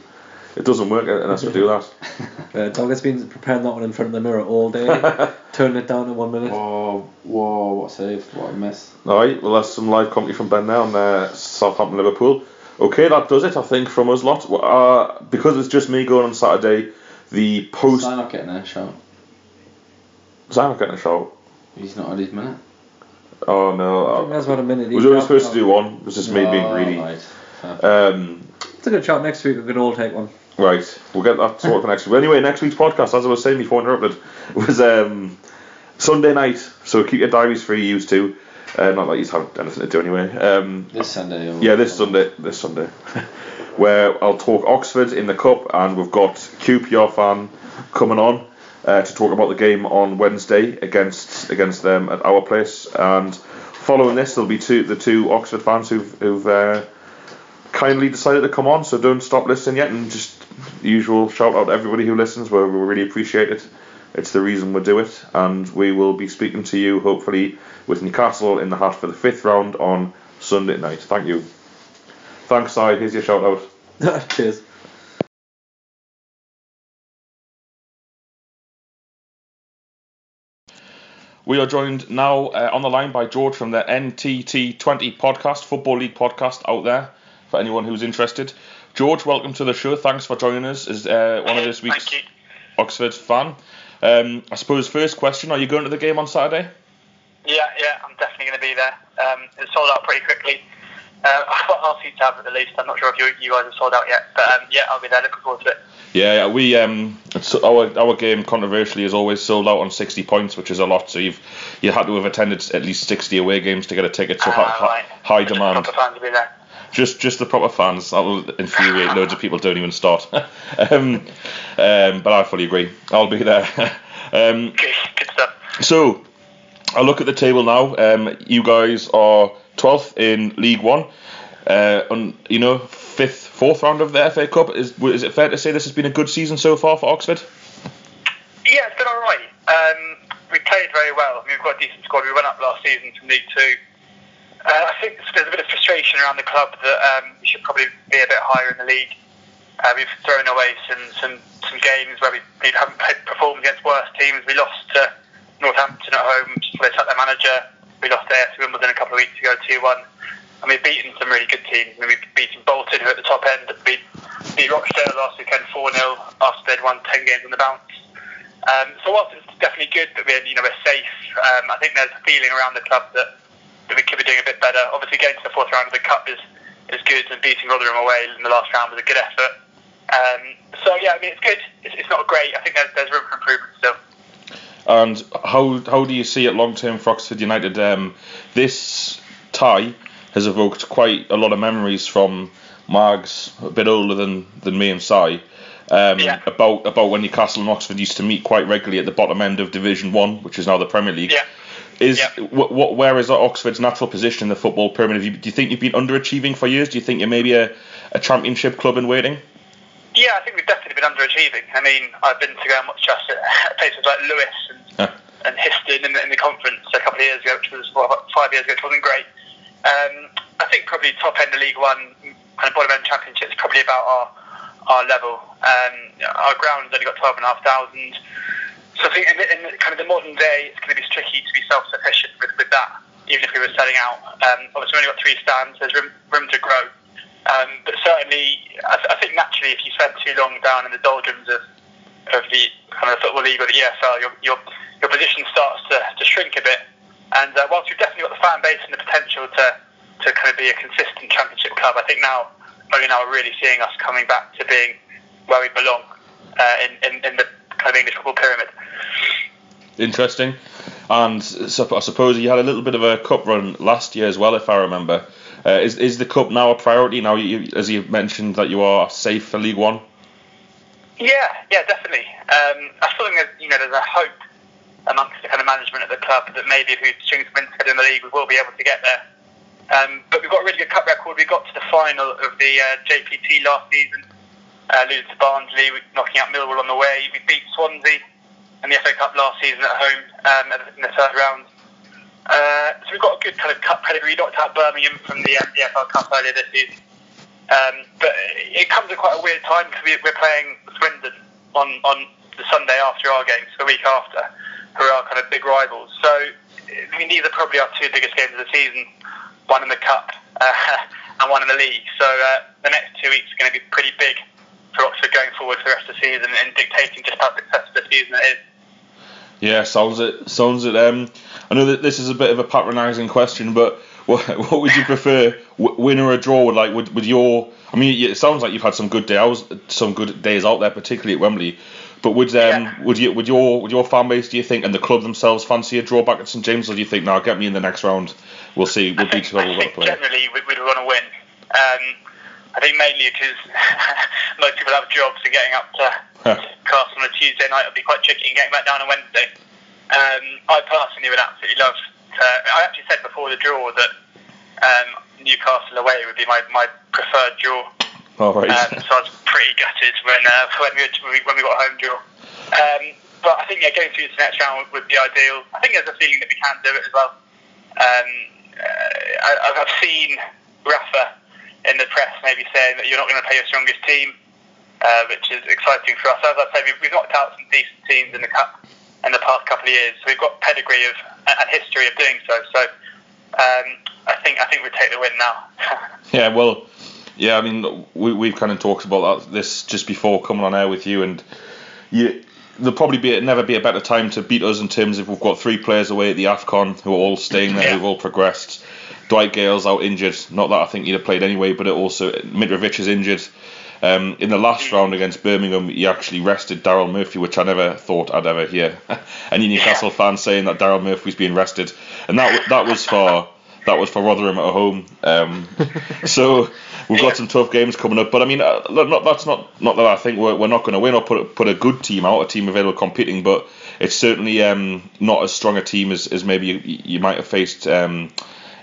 It doesn't work unless we do that. Uh, Dog has been preparing that one in front of the mirror all day, turning it down in one minute. Whoa, whoa, what a save, what a miss. Alright, well, that's some live commentary from Ben now on uh, Southampton Liverpool. Okay, that does it, I think, from us lot. Uh, because it's just me going on Saturday, the post. Sign not getting a shot. Was I not getting a shout? He's not had his minute. Oh no. I Uh, that's about a minute. only supposed to do one. It was just me being greedy. Right. Um, It's a good shot. Next week we could all take one. Right, we'll get that sorted for next week. Anyway, next week's podcast, as I was saying before interrupted, was um, Sunday night. So keep your diaries free, you used to. Uh, not that you have anything to do anyway. Um, This Sunday. yeah, this Sunday, this Sunday, where I'll talk Oxford in the cup, and we've got QPR fan coming on uh, to talk about the game on Wednesday against against them at our place. And following this, there'll be two the two Oxford fans who've, who've uh, kindly decided to come on. So don't stop listening yet, and just usual shout out to everybody who listens. We we really appreciate it. It's the reason we do it, and we will be speaking to you hopefully with Newcastle in the hat for the fifth round on Sunday night. Thank you. Thanks, Si. Here's your shout out. Cheers. We are joined now uh, on the line by George from the NTT20 podcast, Football League podcast out there for anyone who's interested. George, welcome to the show. Thanks for joining us as uh, one of this week's Oxford fan. Um, I suppose first question: Are you going to the game on Saturday? Yeah, yeah, I'm definitely going to be there. Um, it sold out pretty quickly. Uh, our seats out at the least. I'm not sure if you, you guys have sold out yet, but um, yeah, I'll be there. Looking forward to it. Yeah, yeah, we um, it's, our our game controversially is always sold out on 60 points, which is a lot. So you've you had to have attended at least 60 away games to get a ticket. So hi, hi, right. high demand. proper fans will be there. just just the proper fans. That will infuriate loads of people. Don't even start. um, um, but I fully agree. I'll be there. um, Good, good stuff. so I look at the table now. Um, you guys are 12th in League One. Uh, on you know fifth, fourth round of the FA Cup. Is is it fair to say this has been a good season so far for Oxford? Yeah, it's been all right. Um, we played very well. I mean, we've got a decent squad. We went up last season from League Two. Uh, I think there's a bit of frustration around the club that um, we should probably be a bit higher in the league. Uh, we've thrown away some, some, some games where we, haven't performed against worse teams. We lost to Northampton at home they sacked their manager. We lost to AFC Wimbledon a couple of weeks ago, 2 1. And we've beaten some really good teams. I mean, we've beaten Bolton, who are at the top end, beat, beat Rochdale last weekend 4 0 after they'd won 10 games on the bounce. Um, so whilst it's definitely good that we're, you know, we're safe, um, I think there's a feeling around the club that, that we could be doing a bit better. Obviously, getting to the fourth round of the cup is, is good, and beating Rotherham away in the last round was a good effort. Um, so yeah, I mean, it's good. It's, it's not great. I think there's, there's room for improvement still. And how how do you see it long term for Oxford United? Um, this tie has evoked quite a lot of memories from Margs, a bit older than, than me and Si, um, Yeah. about about when Newcastle and Oxford used to meet quite regularly at the bottom end of Division One, which is now the Premier League. Yeah. Is Yeah. what, where is Oxford's natural position in the football pyramid? Have you, do you think you've been underachieving for years? Do you think you're maybe a, a championship club in waiting? Yeah, I think we've definitely been underachieving. I mean, I've been to go and watch us at places like Lewes and, Huh. and Histon in the, in the conference a couple of years ago, which was about five years ago, which wasn't great. Um, I think probably top end of League One, kind of bottom end Championship is probably about our our level. Um, our ground's only got twelve and a half thousand. So I think in, the, in the, kind of the modern day, it's going to be tricky to be self-sufficient with, with that, even if we were selling out. Um, obviously, we've only got three stands. There's room, room to grow. Um, but certainly, I, th- I think naturally, if you spend too long down in the doldrums of, of the kind of football league or the EFL, your your, your position starts to, to shrink a bit. And uh, whilst we've definitely got the fan base and the potential to, to kind of be a consistent championship club, I think now only now we're really seeing us coming back to being where we belong uh, in, in, in the kind of English football pyramid. Interesting. And so, I suppose you had a little bit of a cup run last year as well, if I remember. Uh, is is the cup now a priority? Now, you, as you mentioned, that you are safe for League One. Yeah, yeah, definitely. Um, I still think there's, you know, there's a hope amongst the kind of management at the club that maybe if we string some wins together in the league, we will be able to get there. Um, but we've got a really good cup record. We got to the final of the uh, JPT last season, uh, losing to Barnsley, knocking out Millwall on the way. We beat Swansea in the FA Cup last season at home um, in the third round. Uh, so we've got a good kind of cup pedigree. Knocked out Birmingham from the, FL Cup earlier this season. Um, but it comes at quite a weird time because we, we're playing Swindon on, on the Sunday after our games, the week after, who are our kind of big rivals. So, I mean, these are probably our two biggest games of the season, one in the Cup uh, and one in the league. So uh, the next two weeks are going to be pretty big for Oxford going forward for the rest of the season and dictating just how successful the season it is. Yeah, sounds it. Sounds it. Um, I know that this is a bit of a patronising question, but what, what would you prefer, w- win or a draw? Would like would, would your? I mean, it sounds like you've had some good days, some good days out there, particularly at Wembley. But would um Yeah. would you would your would your fan base do you think and the club themselves fancy a draw back at St James or do you think now get me in the next round we'll see we'll I beat think, whoever I we've got to play generally we, we'd want to win. Um, I think mainly because most people have jobs and getting up to. Castle on a Tuesday night would be quite tricky and getting back down on Wednesday. Um, I personally would absolutely love to. I actually said before the draw that um, Newcastle away would be my, my preferred draw. all right Um, so I was pretty gutted when uh, when we when we got a home draw. Um, but I think yeah, going through to the next round would, would be ideal. I think there's a feeling that we can do it as well. Um, uh, I, I've- I've seen Rafa in the press maybe saying that you're not going to play your strongest team, uh, which is exciting for us. As I say, we've, we've knocked out some decent teams in the cup in the past couple of years, so we've got pedigree of and history of doing so. So um, I think I think we take the win now. Yeah, well, yeah, I mean, we, we've kind of talked about that this just before coming on air with you, and you, there'll probably be never be a better time to beat us in terms of we've got three players away at the AFCON who are all staying there, Yeah. who've all progressed. Dwight Gayle's out injured, not that I think he'd have played anyway, but it also, Mitrovic is injured. Um, in the last round against Birmingham, he actually rested Daryl Murphy, which I never thought I'd ever hear any Newcastle fans saying that Daryl Murphy's being rested, and that that was for that was for Rotherham at home. Um, so we've got some tough games coming up. But I mean, uh, not, that's not not that I think we're, we're not going to win or put put a good team out, a team available competing, but it's certainly um, not as strong a team as, as maybe you, you might have faced. Um,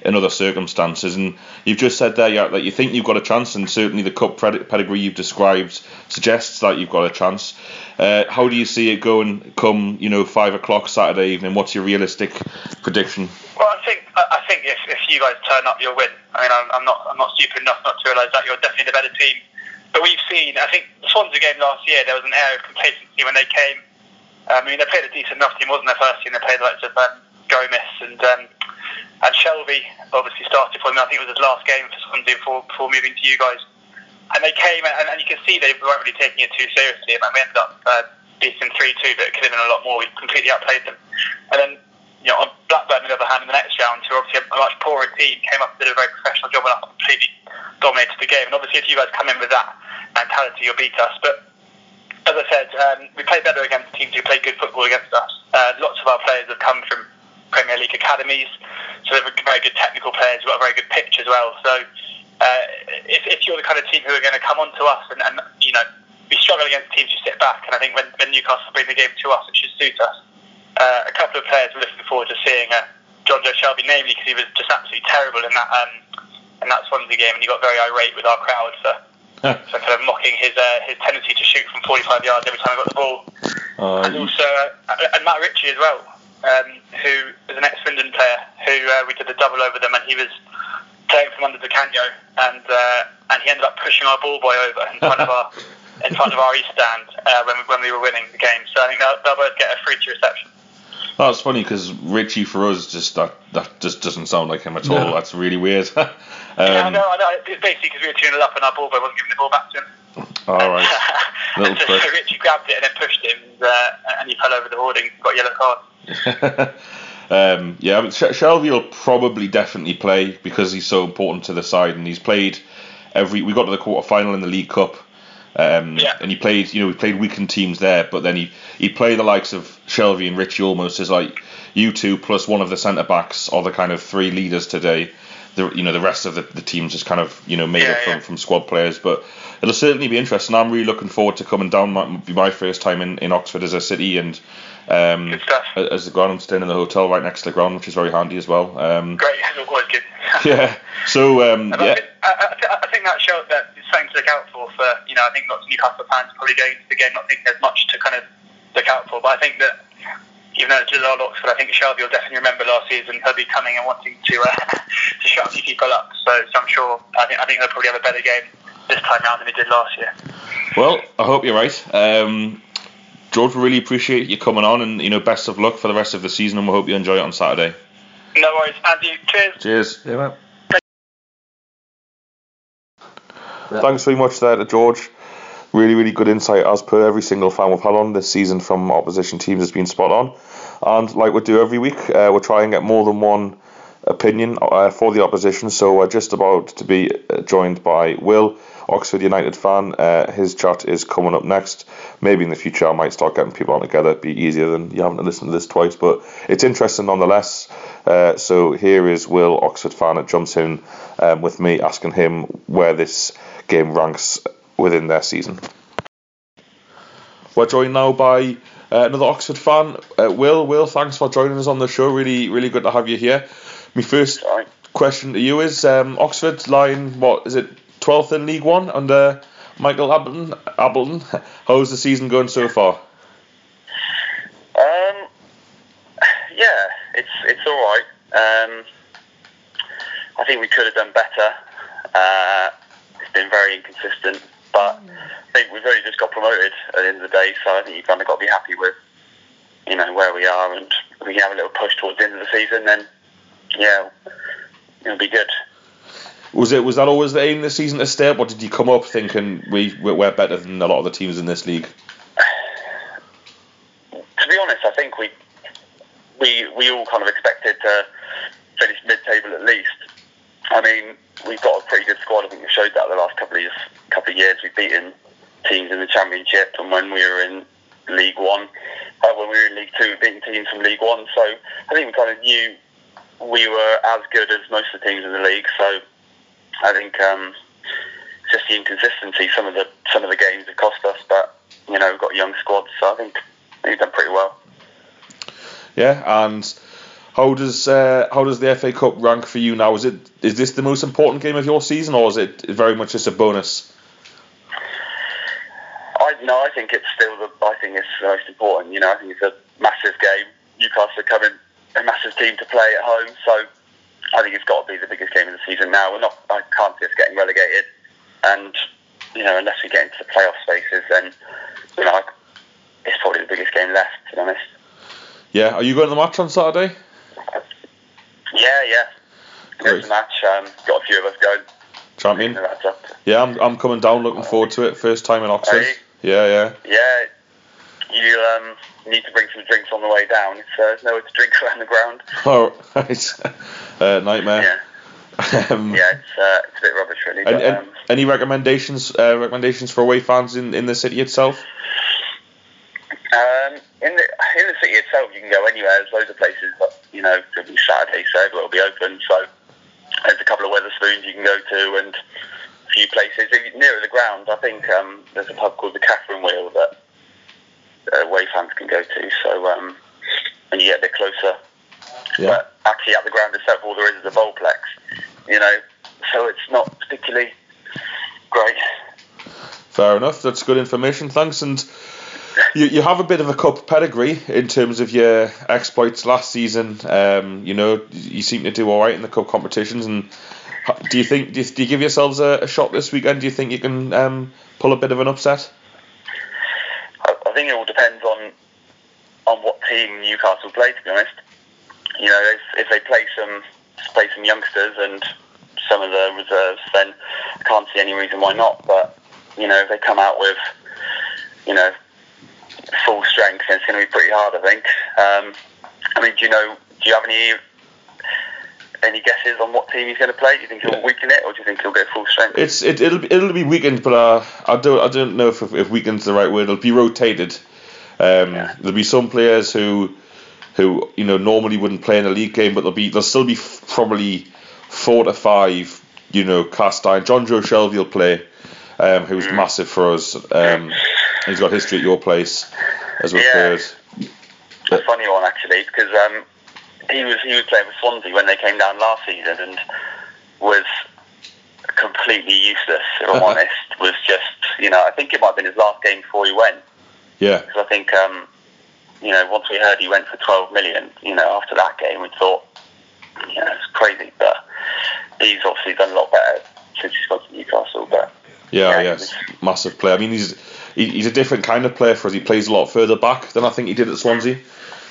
in other circumstances. And you've just said there yeah, that you think you've got a chance, and certainly the cup pedigree you've described suggests that you've got a chance. Uh, how do you see it going come you know five o'clock Saturday evening? What's your realistic prediction? Well, I think I think if, if you guys turn up, you'll win. I mean, I'm, I'm not I'm not stupid enough not to realise that you're definitely the better team. But we've seen, I think, the Swansea game last year, there was an air of complacency when they came. I mean, they played a decent enough team, wasn't their first team? They played like of Gomis and um, and Shelvey obviously started for them. I think it was his last game for Swansea before, before moving to you guys. And they came, and, and you can see they weren't really taking it too seriously. And we ended up uh, beating 3 2, but it could have been a lot more. We completely outplayed them. And then, you know, Blackburn, on the other hand, in the next round, who are obviously a much poorer team, came up and did a very professional job and completely dominated the game. And obviously, if you guys come in with that mentality, you'll beat us. But as I said, um, we play better against teams who play good football against us. Uh, lots of our players have come from Premier League academies, so they're very good technical players. We've got a very good pitch as well. So uh, if, if you're the kind of team who are going to come onto us and, and you know we struggle against teams who sit back, and I think when, when Newcastle bring the game to us, it should suit us. Uh, a couple of players we're looking forward to seeing uh, Jonjo Shelvey, namely because he was just absolutely terrible in that um, in that Swansea game, and he got very irate with our crowd for. for kind of mocking his uh, his tendency to shoot from 45 yards every time he got the ball, uh, and also uh, and Matt Ritchie as well um, who is an ex-Swindon player, who uh, we did a double over them, and he was playing from under Di Canio, and uh, and he ended up pushing our ball boy over in front of our in front of our east stand uh, when we, when we were winning the game. So I think they'll, they'll both get a free to reception. That's funny because Ritchie for us just that that just doesn't sound like him at all. No. That's really weird. um, yeah, I know, I know. It's basically because we were tuning up and our ball boy wasn't giving the ball back to him. All right. and so Ritchie grabbed it and then pushed him, uh, and he fell over the hoarding, got yellow card. um, yeah, but Shelvey will probably definitely play because he's so important to the side, and he's played every. We got to the quarter final in the League Cup, um, yeah. and he played. You know, he played weakened teams there, but then he he played the likes of Shelvey and Ritchie almost as like you two plus one of the centre backs are the kind of three leaders today. The you know the rest of the, the teams just kind of you know made yeah, up from, yeah. from squad players, but it'll certainly be interesting. I'm really looking forward to coming down. Might be my first time in, in Oxford as a city, and um, good stuff. As the ground, I'm staying in the hotel right next to the ground, which is very handy as well. Um, Great, yeah. So um, yeah. I, I, I, think that shows that it's something to look out for. For you know, I think lots of Newcastle fans probably going to the game not thinking there's much to kind of look out for. But I think that even though it's just our Oxford, I think Shelvey will definitely remember last season. He'll be coming and wanting to uh, to shut a few people up. So, so I'm sure. I think I think they'll probably have a better game this time round than we did last year. Well, I hope you're right. Um, George, we really appreciate you coming on, and you know, best of luck for the rest of the season, and we hope you enjoy it on Saturday. No worries, Andy. Cheers. Cheers. Yeah, man. Thanks very much there to George. Really, really good insight as per every single fan we've had on this season from opposition teams has been spot on. And like we do every week, uh, we'll try and get more than one opinion uh, for the opposition. So we're just about to be uh, joined by Will, Oxford United fan. Uh, his chat is coming up next. Maybe in the future I might start getting people on together. It'd be easier than you having to listen to this twice, but it's interesting nonetheless. Uh, so here is Will, Oxford fan, that jumps in um, with me asking him where this game ranks within their season. We're joined now by uh, another Oxford fan, uh, Will. Will, thanks for joining us on the show. Really, really good to have you here. My first Sorry. question to you is um, Oxford line, what is it, 12th in League One under Michael Appleton? Appleton. How's the season going so far? Um, yeah, it's it's all right. Um, I think we could have done better. Uh, it's been very inconsistent, but I think we've only just got promoted at the end of the day, so I think you've kind of got to be happy with you know where we are, and we can have a little push towards the end of the season. Then yeah, it'll be good. Was it was that always the aim this season to stay up, or did you come up thinking we we're better than a lot of the teams in this league? to be honest, I think we we we all kind of expected to finish mid-table at least. I mean, we've got a pretty good squad. I think we've showed that the last couple of years. Couple of years, we've beaten teams in the Championship, and when we were in League One, uh, when we were in League Two, we've beaten teams from League One. So I think we kind of knew we were as good as most of the teams in the league. So I think um, just the inconsistency. Some of the some of the games have cost us, but you know we've got a young squad, so I think we've done pretty well. Yeah, and how does uh, how does the FA Cup rank for you now? Is it is this the most important game of your season, or is it very much just a bonus? I no, I think it's still the I think it's the most important. You know, I think it's a massive game. Newcastle are coming a massive team to play at home, so I think it's got to be the biggest game of the season now. We're not. I can't see us getting relegated, and you know, unless we get into the playoff spaces, then you know, it's probably the biggest game left. To be honest. Yeah, are you going to the match on Saturday? Yeah, yeah. Great. match. Um, got a few of us going. Champion. Yeah, I'm, I'm coming down. Looking forward to it. First time in Oxford. Yeah, yeah. Yeah, you um, need to bring some drinks on the way down. It's, uh, there's nowhere to drink around the ground. Oh, right. uh, nightmare. Yeah, Um, yeah, it's, uh, it's a bit rubbish really. And, But, and um, any recommendations uh, recommendations for away fans in, in the city itself? um, in the in the city itself, you can go anywhere. There's loads of places. But, you know, it'll be Saturday, so will be open. So there's a couple of Wetherspoons you can go to, and a few places nearer the ground. I think um, there's a pub called the Catherine Wheel that away fans can go to. So um, when you get a bit closer, Yeah. but actually at the ground itself, all there is is a bowlplex. You know, so it's not particularly great. Fair enough. That's good information. Thanks. And you, you have a bit of a cup pedigree in terms of your exploits last season. Um, you know, you seem to do all right in the cup competitions. And do you think do you, do you give yourselves a, a shot this weekend? Do you think you can um, pull a bit of an upset? Think it all depends on on what team Newcastle play. To be honest, you know, if, if they play some play some youngsters and some of the reserves, then I can't see any reason why not. But you know, if they come out with you know full strength, then it's going to be pretty hard. I think. Um, I mean, do you know? Do you have any any guesses on what team he's going to play? Do you think he'll weaken it, or do you think he'll go full strength? It's it, it'll be- it'll be weakened, but uh, I don't I don't know if if weakened's the right word. It'll be rotated. Um, Yeah. There'll be some players who who you know normally wouldn't play in a league game, but there'll be there'll still be f- probably four to five you know cast iron. Jonjo Shelvey will play, um, who's Mm. massive for us. Um, he's got history at your place, as we've Yeah. heard. a funny one actually because um, he was he was playing for Swansea when they came down last season and was completely useless. If I'm honest, was just you know I think it might have been his last game before he went Yeah, because I think um, you know once we heard he went for 12 million, you know after that game we thought you know it's crazy, but he's obviously done a lot better since he's got to Newcastle. But yeah, Yeah, yes, massive player. I mean, he's he, he's a different kind of player for us. He plays a lot further back than I think he did at Swansea.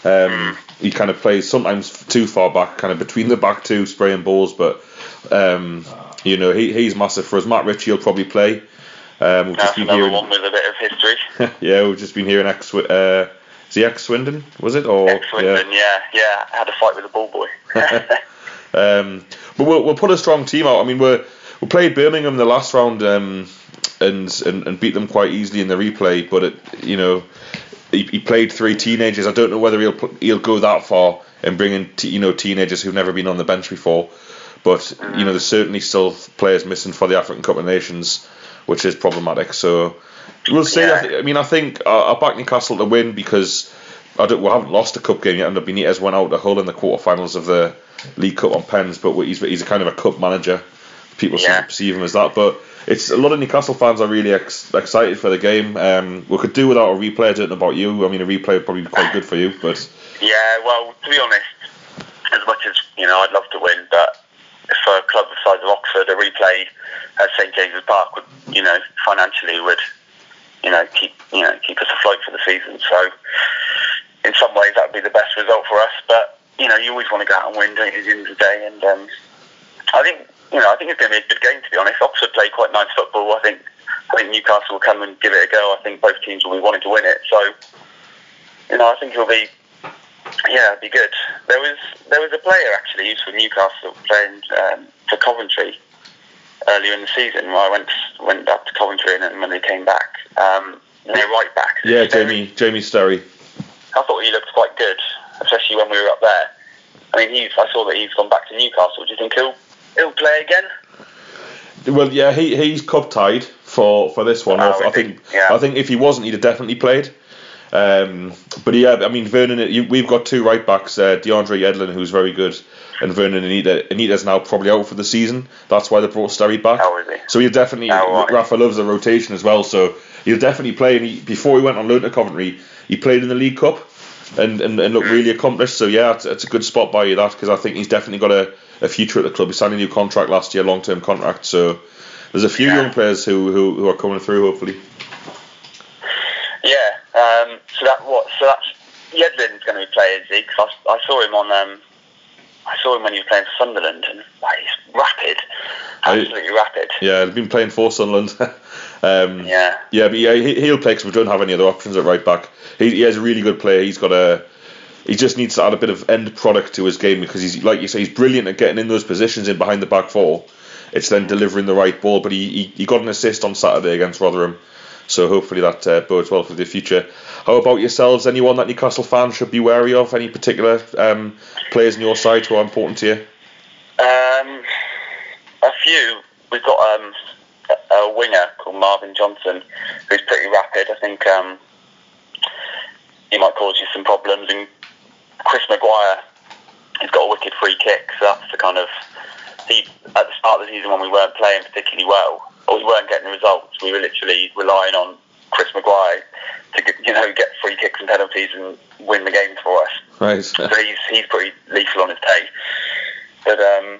Um, he kind of plays sometimes too far back, kind of between the back two, spraying balls. But um, you know, he, he's massive for us. Matt Ritchie will probably play. Um, we've just been another hearing, one with a bit of history. yeah, we've just been hearing ex. Uh, is he ex Swindon? Was it or Ex Swindon, yeah, yeah, had a fight with a ball boy. Um, but we'll, we'll put a strong team out. I mean, we we played Birmingham the last round um, and, and and beat them quite easily in the replay. But it, you know, he, he played three teenagers. I don't know whether he'll he'll go that far and bring in t- you know teenagers who've never been on the bench before. But you know, there's certainly still players missing for the African Cup of Nations, which is problematic. So we'll see. I, th- I mean, I think uh, I, I back Newcastle to win because I don't, we haven't lost a cup game yet, and Benitez went out to Hull in the quarterfinals of the League Cup on pens, but he's he's a kind of a cup manager. People Yeah. perceive him as that, but it's a lot of Newcastle fans are really ex- excited for the game. Um, we could do without a replay. I don't know about you. I mean, a replay would probably be quite good for you, but Yeah, well, to be honest, as much as you know, I'd love to win, but for a club the size of Oxford, a replay at St James's Park would, you know, financially would, you know, keep you know keep us afloat for the season. So, in some ways, that would be the best result for us. But you know, you always want to go out and win, don't you, at the end of the day? And um, I think you know, I think it's going to be a good game. To be honest, Oxford play quite nice football. I think I think Newcastle will come and give it a go. I think both teams will be wanting to win it. So, you know, I think it'll be yeah, it'd be good. There was there was a player actually who's from Newcastle playing um, for Coventry earlier in the season. Where I went went up to Coventry and then when they came back, um, their right back. yeah, Jamie Jamie Sterry. I thought he looked quite good, especially when we were up there. I mean, he's. I saw that he's gone back to Newcastle. Do you think he'll he'll play again? Well, yeah, he he's cup tied for for this one. Oh, I, I think Yeah. I think if he wasn't, he'd have definitely played. Um, but yeah, I mean Vernon, you, we've got two right backs, uh, DeAndre Yedlin, who's very good, and Vernon Anita. Anita's now probably out for the season. That's why they brought Sterry back. Oh, he? So he'll definitely. Oh. Rafa loves the rotation as well, so he'll definitely play. And he, before he went on loan to Coventry, he played in the League Cup, and and, and looked really accomplished. So yeah, it's, it's a good spot by you that because I think he's definitely got a, a future at the club. He signed a new contract last year, long term contract. So there's a few Yeah. young players who, who who are coming through hopefully. Yeah. Um, so that what? So that's Yedlin's going to be playing, is he? 'Cause I, I saw him on. Um, I saw him when he was playing for Sunderland, and like, he's rapid, I- absolutely rapid. Yeah, he's been playing for Sunderland. um, Yeah. Yeah, but yeah, he, he'll play because we don't have any other options at right back. He, he has a really good player. He's got a. He just needs to add a bit of end product to his game because he's like you say, he's brilliant at getting in those positions in behind the back four. It's then delivering the right ball. But he, he, he got an assist on Saturday against Rotherham, so hopefully that uh, bodes well for the future. How about yourselves? Anyone that Newcastle fans should be wary of? Any particular um, players on your side who are important to you? Um, a few. We've got um, a, winger called Marvin Johnson, who's pretty rapid. I think um, he might cause you some problems. And Chris Maguire, he's got a wicked free kick. So that's the kind of he at the start of the season when we weren't playing particularly well, or we weren't getting the results. We were literally relying on Chris Maguire to get, you know get free kicks and penalties and win the games for us. Right. So he's he's pretty lethal on his day. But um,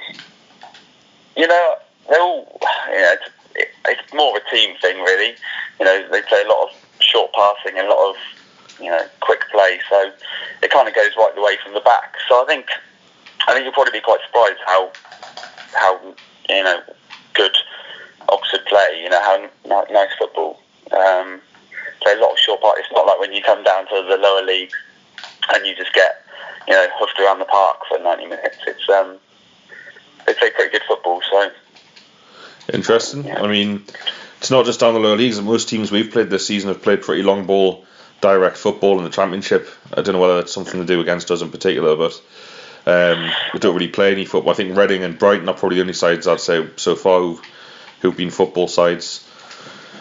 you know, they're all you know, it's, it, it's more of a team thing really. You know, they play a lot of short passing and a lot of you know quick play, so it kind of goes right the way from the back. So I think I think you'll probably be quite surprised how how you know good Oxford play. You know how n- nice football. Um, play a lot of short pass. It's not like when you come down to the lower leagues and you just get you know hoofed around the park for 90 minutes. It's um they play pretty good football. So Interesting. I mean, it's not just down the lower leagues. Most teams we've played this season have played pretty long ball, direct football in the championship. I don't know whether that's something to do against us in particular, but um, we don't really play any football. I think Reading and Brighton are probably the only sides I'd say so far who've, who've been football sides.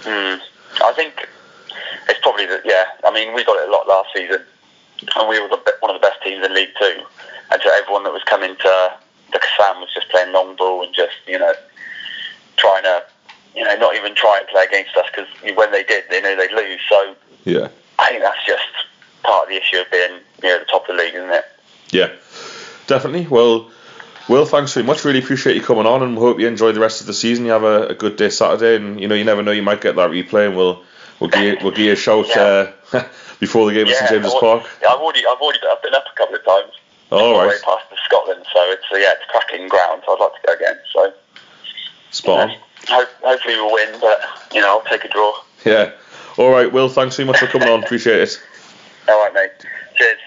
mm, I think it's probably that. yeah. I mean we got it a lot last season, and we were the, one of the best teams in League Two. And so everyone that was coming to the Kassam was just playing long ball and just you know trying to you know not even try and play against us because when they did they knew they'd lose. So Yeah. I think that's just part of the issue of being near the top of the league, isn't it? Yeah, definitely. Well, Will, thanks very much. Really appreciate you coming on, and we hope you enjoy the rest of the season. You have a, a good day Saturday, and you know you never know, you might get that replay, and we'll we'll give you, we'll give you a shout Yeah. uh, before the game at St James's Park. Yeah, I've already, I've already, I've been up a couple of times. All all the right, way past to Scotland, so it's uh, yeah, it's cracking ground. So I'd like to go again. So spot on. hope, hopefully we'll win, but you know I'll take a draw. Yeah. All right, Will. Thanks so much for coming on. Appreciate it. All right, mate. Cheers.